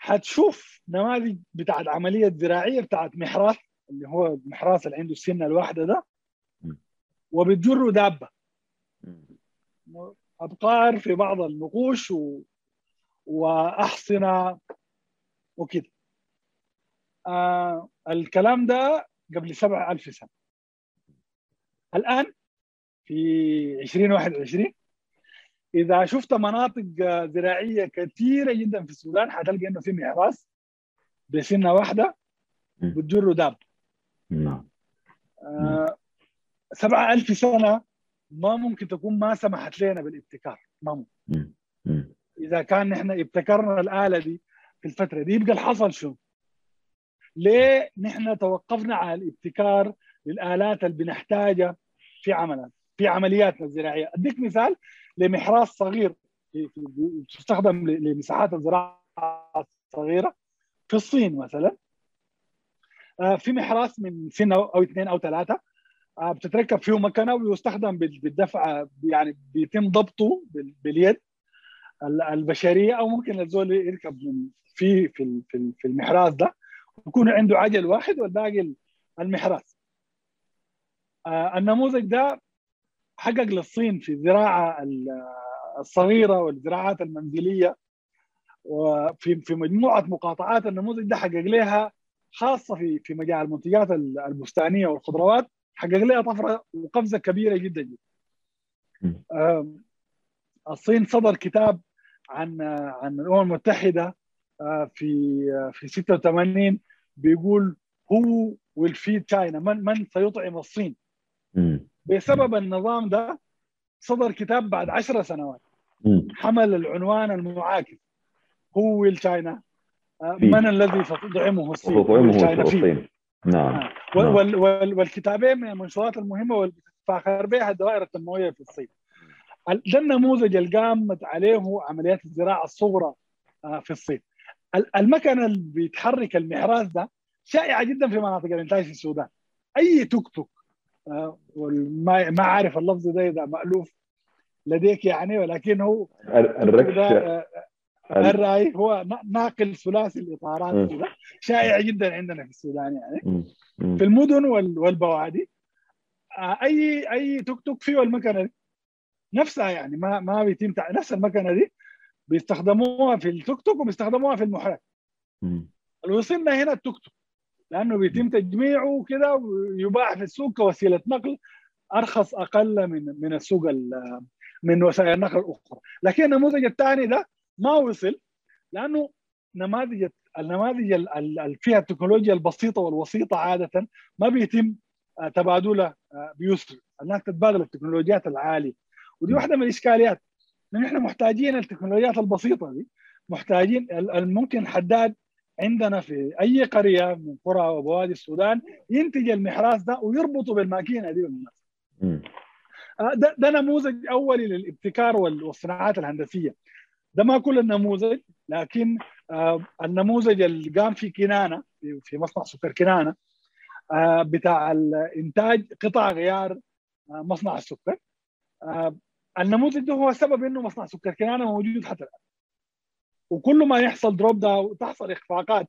حتشوف نماذج بتاعت عمليه زراعيه بتاعت محراث اللي هو محراث اللي عنده السنة الواحدة ده وبتجروا دابة. أبقار في بعض النقوش و وأحصنة وكده. آه الكلام ده قبل 7000 سنة. الآن في 2021 إذا شفت مناطق زراعية كثيرة جدا في السودان حتلقى إنه في محراس بسنة واحدة بتجر داب نعم آه 7000 سنة ما ممكن تكون ما سمحت لنا بالابتكار ما ممكن مم. مم. إذا كان نحن ابتكرنا الآلة دي في الفترة دي يبقى الحصل شو؟ ليه نحن توقفنا على الابتكار للآلات اللي بنحتاجها في عملنا في عملياتنا الزراعية أديك مثال لمحراث صغير تستخدم لمساحات الزراعة الصغيرة في الصين مثلا. آه، في محراث من سنة أو اثنين أو ثلاثة. آه، بتتركب فيه مكنة ويستخدم بال- بالدفع يعني بيتم ضبطه بال- باليد ال- البشرية أو ممكن الزول يركب في في في المحراث ده يكون عنده عجل واحد والباقي المحراث آه، النموذج ده حقق للصين في الزراعة ال- الصغيرة والزراعات المنزلية وفي في مجموعة مقاطعات النموذج ده حقق لها خاصة في في مجال المنتجات البستانية والخضروات حقق لها طفرة وقفزة كبيرة جدا جدا. الصين صدر كتاب عن عن الأمم المتحدة في في 86 بيقول هو will feed China من من سيطعم الصين. بسبب النظام ده صدر كتاب بعد عشر سنوات. حمل العنوان المعاكس هو China آه،. من الذي ستطعمه الصين فيه. الصين نعم آه. وال- وال- وال- والكتابين من المنشورات المهمة واللي بتتفاخر بها الدوائر التنموية في الصين. ال- ده النموذج اللي قامت عليه عمليات الزراعة الصغرى آه، في الصين. ال- المكنة اللي بيتحرك المحراث ده شائعة جدا في مناطق الانتاج في السودان. أي توك توك آه، والما ما عارف اللفظ ده إذا مألوف لديك يعني ولكن هو الركشة. آه، الرأي هو نا- ناقل ثلاثي الإطارات. كده. شائع جدا عندنا في السودان يعني. في المدن وال- والبوادي آه، اي أي توك توك فيه المكنه دي نفسها يعني ما ما بيتم نفس المكنة دي بيستخدموها في التوك توك وبيستخدموها في المحرك. وصلنا هنا التوك توك. لأنه بيتم تجميعه كده ويباع في السوق كوسيلة نقل أرخص أقل من من السوق ال- من وسائل النقل الأخرى. لكن النموذج الثاني ده ما وصل لأنه نماذج النماذج ال- ال- اللي فيها التكنولوجيا البسيطة والوسيطة عادة ما بيتم آه، تبادلها آه، بيسر. الناس تتبادل التكنولوجيات العالية. ودي واحدة من الإشكاليات. إحنا محتاجين التكنولوجيات البسيطة دي محتاجين ممكن حداد عندنا في أي قرية من قرى وبوادي السودان ينتج المحراث ده ويربطه بالماكينة دي بالمناسبه. آه، ده, ده نموذج أولي للابتكار وال- والصناعات الهندسية. ده ما كل النموذج لكن آه، النموذج اللي قام في كنانة في- مصنع سكر كنانة آه، بتاع الإنتاج قطع غيار مصنع السكر. النموذج ده هو سبب إنه مصنع سكر كنانة موجود حتى الآن. وكل ما يحصل دروب ده وتحصل اخفاقات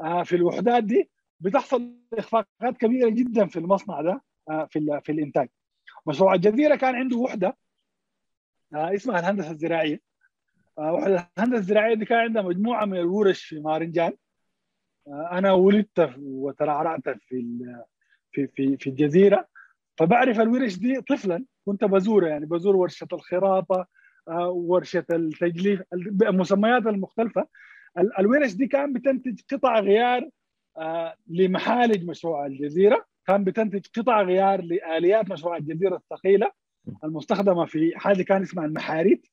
آه، في الوحدات دي بتحصل اخفاقات كبيرة جدا في المصنع ده آه، في في الإنتاج. مشروع الجزيرة كان عنده وحدة آه، اسمها الهندسة الزراعية. وحدة الهندسة الزراعية دي كان عندها مجموعة من الورش في مارنجان. أنا ولدت وترعرعت في في في في الجزيرة. فبعرف الورش دي طفلا كنت بزورها يعني بزور ورشة الخراطة ورشة التجليف المسميات المختلفة. ال- الورش دي كان بتنتج قطع غيار آه، لمحالج مشروع الجزيرة. كان بتنتج قطع غيار لآليات مشروع الجزيرة الثقيلة المستخدمة في حاجة كان اسمها المحاريت.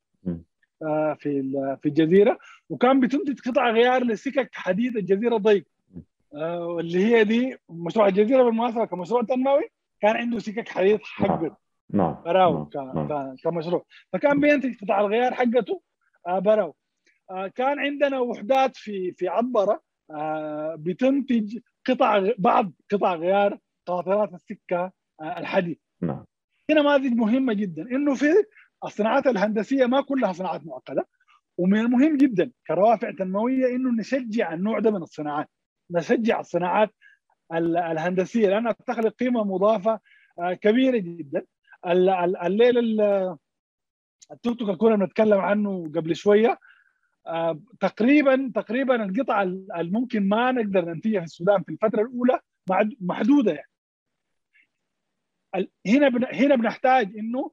آه، في في الجزيرة. وكان بتنتج قطع غيار لسكك حديد الجزيرة الضيق آه، واللي هي دي مشروع الجزيرة بالمناسبة كمشروع تنموي كان عنده سكك حديد حقه. نعم براو نعم. ك- نعم. كمشروع فكان بينتج قطع الغيار حقته آه، براو. آه، كان عندنا وحدات في في عبرة آه، بتنتج قطع بعض قطع غيار قاطرات السكة الحديد. نعم. نماذج مهمة جدا إنه في الصناعات الهندسية ما كلها صناعات معقدة ومن المهم جدا كروافع تنموية إنه نشجع النوع ده من الصناعات. نشجع الصناعات ال- الهندسية لانها تخلق قيمة مضافة كبيرة جدا. الليل ال- التوك توك اللي كنا بنتكلم عنه قبل شوية. تقريبا تقريبا القطع الممكن ما نقدر ننتجها في السودان في الفترة الأولى محدودة يعني. هنا هنا بنحتاج إنه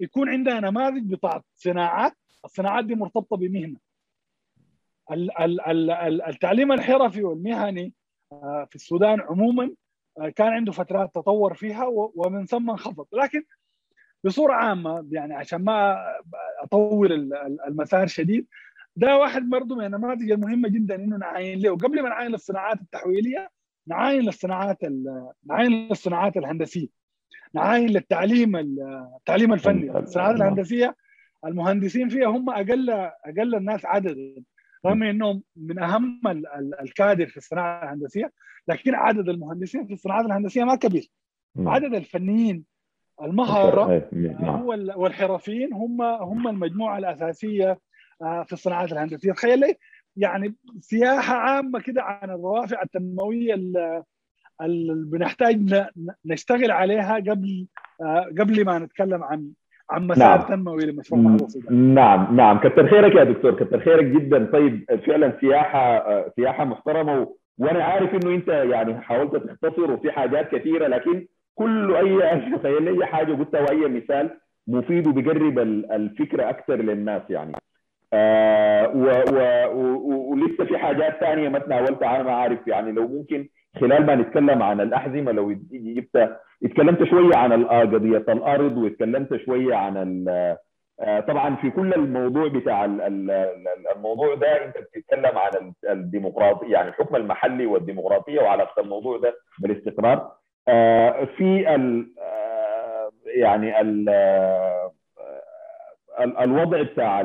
يكون عندنا نماذج بتاعت صناعات الصناعات دي مرتبطة بمهنة. التعليم الحرفي والمهني آه، في السودان عموما آه، كان عنده فترات تطور فيها ومن ثم انخفض. لكن بصورة عامة يعني عشان ما أطول المسار شديد ده واحد برضه من النماذج المهمة جدا إنه نعاين له. قبل ما نعاين للصناعات التحويلية نعاين للصناعات نعاين للصناعات الهندسية. نعاين للتعليم التعليم الفني. الصناعات الهندسية المهندسين فيها هم أقل أقل الناس عددا. رغم إنهم من أهم الكادر في الصناعة الهندسية لكن عدد المهندسين في الصناعات الهندسية ما كبير. عدد الفنيين المهارة نعم. هو والحرفيين هم هم المجموعة الأساسية آه، في الصناعات الهندسية. تخيل لي يعني سياحة عامة كده عن الروافع التنمويه اللي بنحتاج نشتغل عليها قبل آه، قبل ما نتكلم عن عن مسار نعم. تنموي لمشروع نعم نعم. كثر خيرك يا دكتور كثر خيرك جدا. طيب فعلا سياحة سياحة محترمة وأنا عارف إنه أنت يعني حاولت تختصر وفي حاجات كثيرة لكن كل أي تخيل أي حاجة قلتها وأي مثال مفيد وبيقرب الفكرة أكثر للناس يعني. آه و و ولسه في حاجات ثانية ما تناولتها أنا ما عارف يعني. لو ممكن خلال ما نتكلم عن الأحزمة لو جبت اتكلمت شوية عن قضيه الأرض واتكلمت شوية عن آه، طبعا في كل الموضوع بتاع الموضوع ده أنت بتتكلم عن الديمقراطية يعني الحكم المحلي والديمقراطية وعلاقه الموضوع ده بالاستقرار. آه، في ال آه، يعني ال الوضع بتاع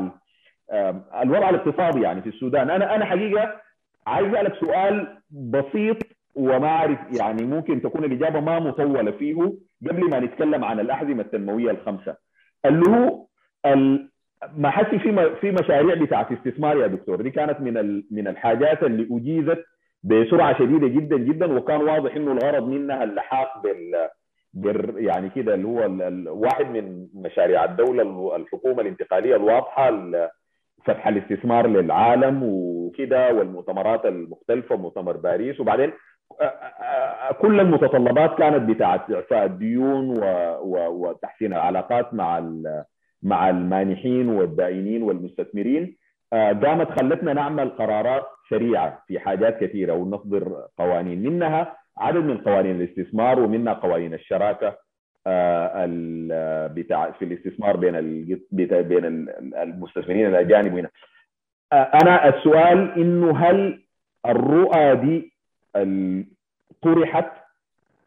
الوضع الاقتصادي يعني في السودان. أنا أنا حقيقة عايز أسألك سؤال بسيط وما أعرف يعني ممكن تكون الإجابة ما مطولة فيه قبل ما نتكلم عن الأحزمة التنمويه الخمسة. اللي هو ال... ما حسي في في مشاريع بتاعت استثمار يا دكتور. دي كانت من من الحاجات اللي أجيزت بسرعة شديدة جدا جدا وكان واضح إنه الغرض منها اللحاق بال بر يعني كده اللي هو ال... واحد من مشاريع الدولة الحكومة الانتقالية الواضحة فتح الاستثمار للعالم وكده والمؤتمرات المختلفة مؤتمر باريس وبعدين كل المتطلبات كانت بتاعت إعفاء الديون وتحسين العلاقات مع مع المانحين والدائنين والمستثمرين. قامت خلتنا نعمل قرارات سريعة في حاجات كثيرة ونصدر قوانين منها عدد من قوانين الاستثمار ومنها قوانين الشراكة. بتاع في الاستثمار بين بين المستثمرين الأجانب وهنا أنا السؤال إنه هل الرؤى دي طرحت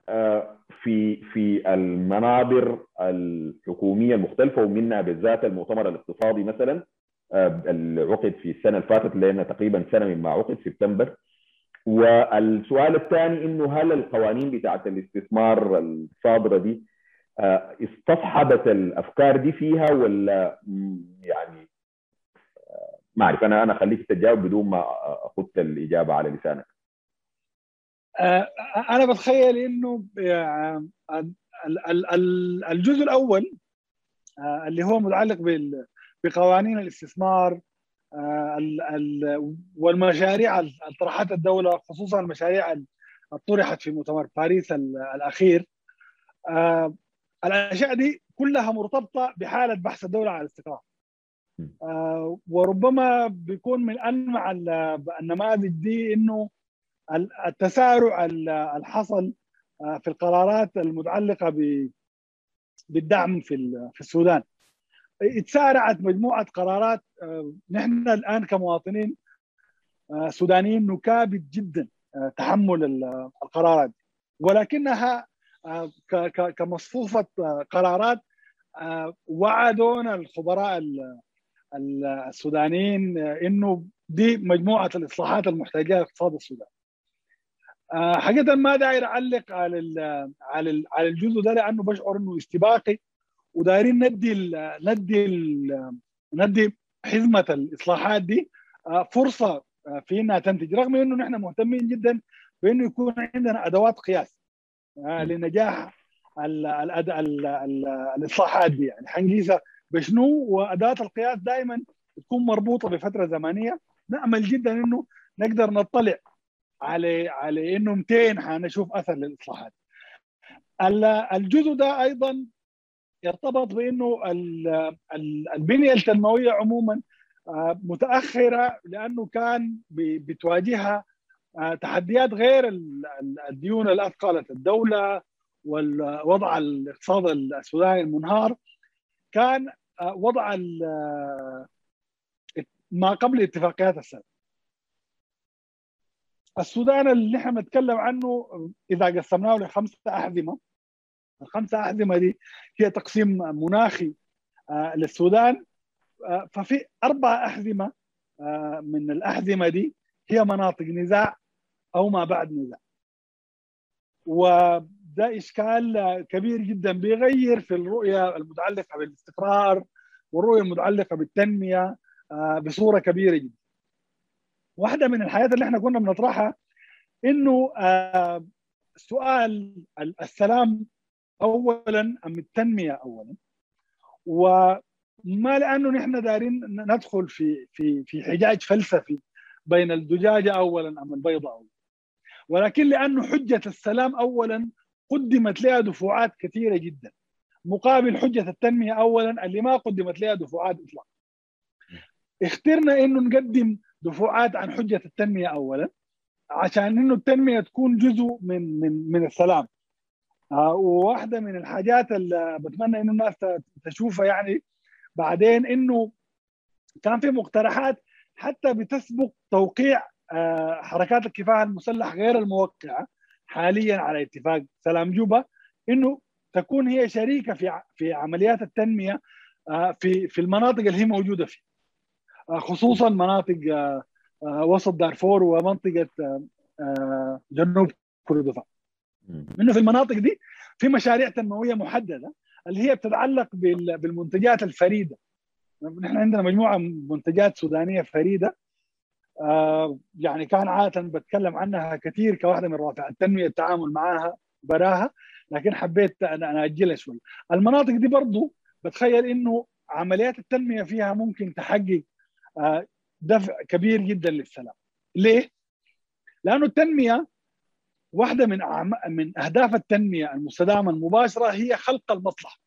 آه، في في المنابر الحكومية المختلفة ومنها بالذات المؤتمر الاقتصادي مثلا آه، اللي عقد في السنة اللي فاتت لأن تقريبا سنة مما عقد سبتمبر. والسؤال الثاني إنه هل القوانين بتاعت الاستثمار الصادرة دي آه، استصحبت الأفكار دي فيها ولا يعني ما أعرف. أنا أنا خليك تجاوب بدون ما أخذت الإجابة على لسانك. أنا بتخيل إنه الجزء الأول آه، اللي هو متعلق بقوانين الاستثمار آه، والمشاريع اللي طرحتها الدولة خصوصا المشاريع اللي طرحت في مؤتمر باريس الأخير. الأشياء دي كلها مرتبطة بحالة بحث الدولة على الاستقرار. وربما بيكون من أنمع النماذج دي إنه التسارع اللي حصل آه، في القرارات المتعلقة بالدعم في في السودان. اتسارعت مجموعة قرارات آه، نحن الآن كمواطنين آه، سودانيين نكابد جدا تحمل القرارات ولكنها كمصفوفة قرارات وعدونا الخبراء السودانيين إنه دي مجموعة الإصلاحات المحتاجة لاقتصاد السودان. حقيقة ما داير أعلق على على على الجزء ده لأنه بشعر إنه استباقي ودايرين ندي ال ندي ال ندي حزمة الإصلاحات دي آه، فرصة آه، في إنها تنتج رغم إنه نحن مهتمين جدا بإنه يكون عندنا أدوات قياس لنجاح ال ال ال ال ال الإصلاحات دي. يعني حنقيسها بشنو؟ وأداة القياس دائما تكون مربوطة بفترة زمنية. نأمل جدا إنه نقدر نطلع على على إنه 200 حنشوف أثر للإصلاحات. الجزء ده أيضا يرتبط بإنه البنية التنموية عموما آه، متأخرة لأنه كان بتواجهها آه، تحديات غير الديون اللي الدولة والوضع الاقتصاد السوداني المنهار. كان آه، وضع ما قبل اتفاقيات السلام السودان اللي نحن بنتكلم عنه إذا قسمناه لخمسة أحزمة الخمسة أحزمة دي هي تقسيم مناخي آه، للسودان آه، ففي أربع أحزمة آه، من الأحزمة دي هي مناطق نزاع أو ما بعد نزاع. وده إشكال كبير جدا بيغير في الرؤية المتعلقة بالاستقرار والرؤية المتعلقة بالتنمية بصورة كبيرة جدا. واحدة من الحاجات اللي إحنا كنا بنطرحها إنه سؤال السلام اولا أم التنمية اولا؟ وما لأنه نحن دارين ندخل في في في حجاج فلسفي بين الدجاجه اولا أم البيضه اولا. ولكن لأنه حجة السلام اولا قدمت لها دفوعات كثيرة جدا. مقابل حجة التنمية اولا اللي ما قدمت لها دفوعات اطلاقا. اخترنا إنه نقدم دفوعات عن حجة التنمية اولا عشان إنه التنمية تكون جزء من من من السلام. آه، وواحدة من الحاجات اللي بتمنى إنه الناس تشوفها يعني بعدين إنه كان في مقترحات حتى بتسبق توقيع آه، حركات الكفاح المسلح غير الموقعة حاليا على اتفاق سلام جوبا إنه تكون هي شريكة في في عمليات التنمية آه، في في المناطق اللي هي موجودة فيها. خصوصا مناطق وسط دارفور ومنطقة جنوب كردفان إنه في المناطق دي في مشاريع تنموية محددة اللي هي بتتعلق بالمنتجات الفريدة. نحن عندنا مجموعة منتجات سودانية فريدة آه يعني كان عادة بتكلم عنها كثير كواحدة من روافع التنمية التعامل معها براها لكن حبيت أنا أجلها شوي. المناطق دي برضو بتخيل إنه عمليات التنمية فيها ممكن تحقق آه دفع كبير جدا للسلام. ليه؟ لأنه التنمية واحدة من من أهداف التنمية المستدامة المباشرة هي خلق المصلحة.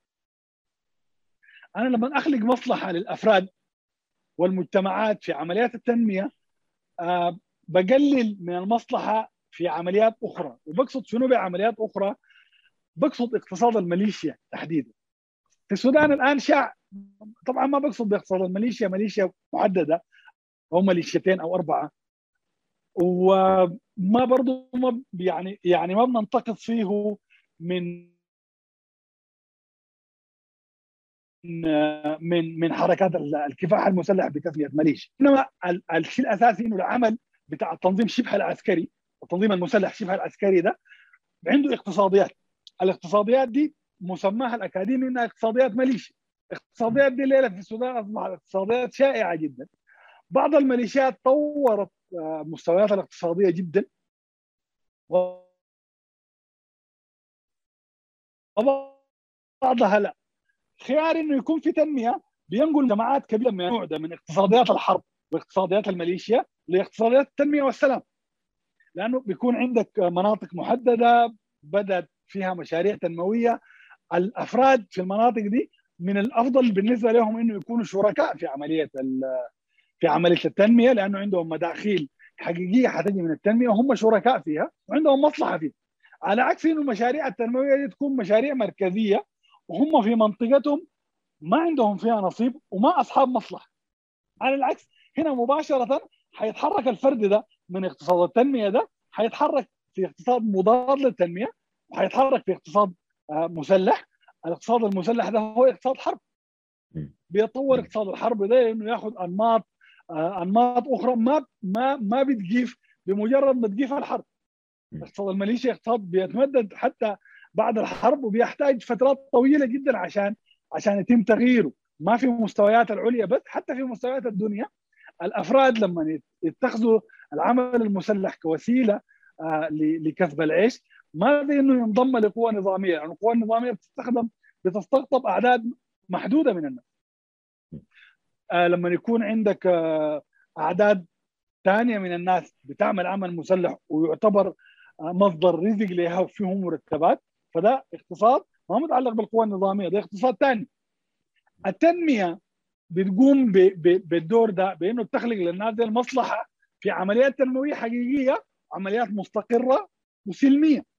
أنا لما أخلق مصلحة للأفراد والمجتمعات في عمليات التنمية أه بقلل من المصلحة في عمليات أخرى. وبقصد شنو بعمليات أخرى؟ بقصد اقتصاد الميليشيا تحديدا. في السودان الآن شاع طبعا ما بقصد باقتصاد الميليشيا ميليشيا محدده أو ميليشيتين أو أربعة. وما برضه ما يعني يعني ما بننتقد فيه من من من حركات الكفاح المسلح بتسميه ماليش إنما الشيء الأساسي إنه العمل بتاع التنظيم شبه العسكري التنظيم المسلح شبه العسكري ده عنده اقتصاديات. الاقتصاديات دي مسماها الأكاديمي إنها اقتصاديات ماليشيا. الاقتصاديات دي الليلة في السودان أصبحت اقتصاديات شائعة جدا. بعض الميليشيات طورت مستوياتها الاقتصادية جدا. وبعضها لا. خيار إنه يكون في تنمية بينقل جماعات كبيرة من النوع ده من اقتصاديات الحرب واقتصاديات الميليشيا لاقتصاديات التنمية والسلام. لأنه بيكون عندك مناطق محددة بدأت فيها مشاريع تنموية. الأفراد في المناطق دي من الأفضل بالنسبة لهم إنه يكونوا شركاء في عملية في عملية التنمية لأنه عندهم مداخيل حقيقية حتجي من التنمية وهم شركاء فيها وعندهم مصلحة فيها. على عكس إنه المشاريع التنموية دي تكون مشاريع مركزية وهم في منطقتهم ما عندهم فيها نصيب وما أصحاب مصلحة. على العكس هنا مباشرة حيتحرك الفرد ده من اقتصاد التنمية ده حيتحرك في اقتصاد مضاد للتنمية وحيتحرك في اقتصاد آه، مسلح الاقتصاد المسلح ده هو اقتصاد حرب. بيتطور اقتصاد الحرب ده انه ياخذ انماط آه، انماط أخرى ما ما ما بتجيف بمجرد ما تجيف الحرب. اقتصاد الميليشيا اقتصاد بيتمدد حتى بعد الحرب وبيحتاج فترات طويلة جدا عشان عشان يتم تغييره. ما في مستويات العليا بس حتى في مستويات الدنيا. الأفراد لما يتخذوا العمل المسلح كوسيلة آه لكسب العيش ما زي إنه ينضم لقوى نظامية لأنه يعني القوى النظاميه بتستخدم بتستقطب أعداد محدودة من الناس. آه لما يكون عندك آه أعداد ثانية من الناس بتعمل عمل مسلح ويعتبر آه مصدر رزق لها وفيهم مرتبات فده اقتصاد ما متعلق بالقوى النظامية ده اقتصاد ثاني التنمية بتقوم بالدور ده بإنه تخلق للناس المصلحة في عمليات تنموية حقيقية عمليات مستقرة وسلمية.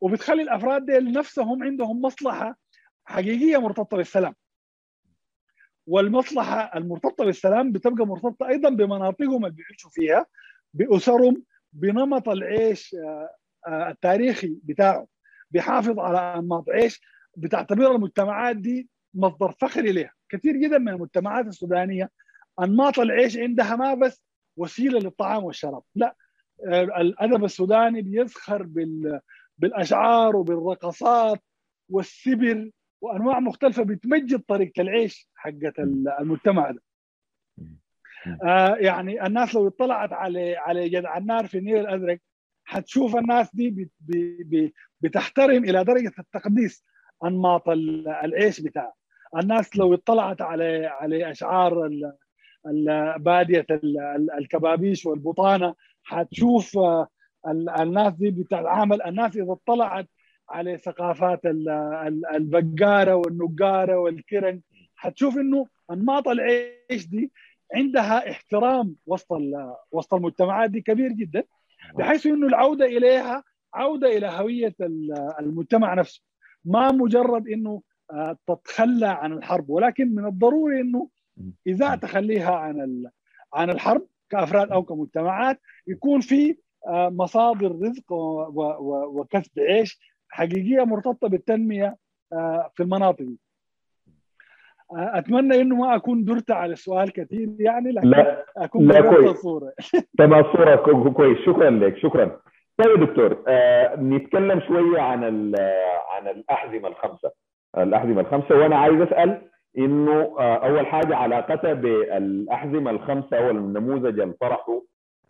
وبتخلي الأفراد دي نفسهم عندهم مصلحة حقيقية مرتبطة بالسلام. والمصلحة المرتبطة بالسلام بتبقى مرتبطة أيضا بمناطقهم اللي بيعيشوا فيها بأسرهم بنمط العيش التاريخي بتاعه بيحافظ على أنماط عيش بتعتبر المجتمعات دي مصدر فخر لها كثير جدا من المجتمعات السودانية أنماط العيش عندها ما بس وسيلة للطعام والشراب لا الأدب السوداني بيزخر بال بالأشعار وبالرقصات والسبر وأنواع مختلفة بتمجد طريقة العيش حقت المجتمع ده. آه يعني الناس لو اطلعت على على جدع النار في النيل الأزرق حتشوف الناس دي بي بتحترم إلى درجة التقديس أنماط العيش بتاعها. الناس لو اطلعت على على أشعار بادية الكبابيش والبطانة حتشوف الناس دي بتتعامل الناس إذا اطلعت على ثقافات البقارة والنقارة والكرن حتشوف إنه أنماط العيش دي عندها احترام وسط وسط المجتمعات دي كبير جدا بحيث إنه العودة إليها عودة إلى هوية المجتمع نفسه. ما مجرد إنه تتخلى عن الحرب ولكن من الضروري إنه إذا تخليها عن عن الحرب كأفراد أو كمجتمعات يكون في مصادر رزق وكسب عيش حقيقية مرتبطة بالتنمية في المناطق دي. أتمنى إنه ما أكون درت على السؤال كثير يعني لكن لا أكون لا كويس. الصورة تمام الصورة كو- كويس شكرا لك شكرا طيب دكتور آه نتكلم شوية عن عن الأحزمة الخمسة الأحزمة الخمسة وأنا عايز أسأل إنه آه أول حاجة علاقتها بالأحزمة الخمسة أو النموذج اللي طرحه آه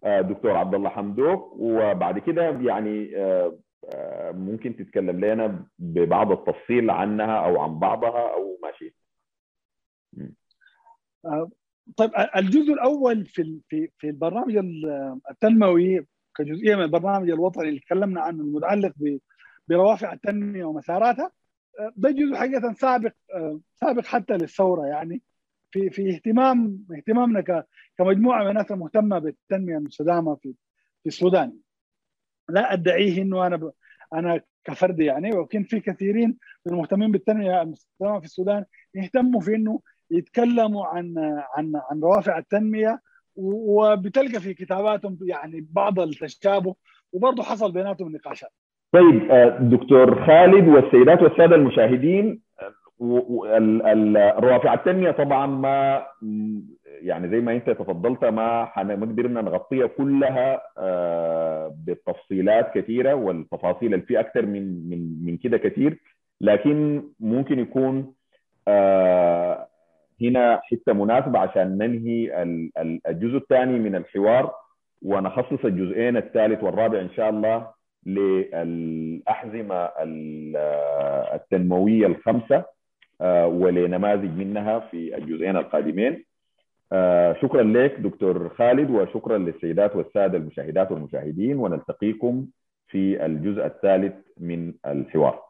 دكتور عبد الله حمدوك. وبعد كده يعني آه آه ممكن تتكلم لنا ببعض التفصيل عنها أو عن بعضها أو ماشي طيب الجزء الأول في في في البرنامج التنموي كجزئية من البرنامج الوطني اللي تكلمنا عنه المتعلق بروافع التنمية ومساراتها ده جزء حقيقة سابق سابق حتى للثورة يعني. في في اهتمام اهتمامنا كمجموعة من الناس المهتمة بالتنمية المستدامة في في السودان. لا أدعيه إنه أنا ب... أنا كفرد يعني ولكن في كثيرين من المهتمين بالتنمية المستدامة في السودان يهتموا في إنه يتكلموا عن عن عن روافع التنمية وبتلقى في كتاباتهم يعني بعض التشابه وبرضه حصل بيناتهم نقاشات. طيب آه، دكتور خالد والسيدات والسادة المشاهدين آه، و- و- ال- ال- روافع التنميه طبعا ما يعني زي ما انت تفضلت ما ما قدرنا نغطيها كلها آه، بالتفصيلات كثيره والتفاصيل اللي في أكثر من من من كده كثير لكن ممكن يكون آه، هنا حتة مناسبة عشان ننهي ال- ال- الجزء الثاني من الحوار ونخصص الجزئين الثالث والرابع إن شاء الله للأحزمة ال- التنموية الخمسة آه، ولنماذج منها في الجزئين القادمين. آه، شكرا لك دكتور خالد وشكرا للسيدات والسادة المشاهدات والمشاهدين ونلتقيكم في الجزء الثالث من الحوار.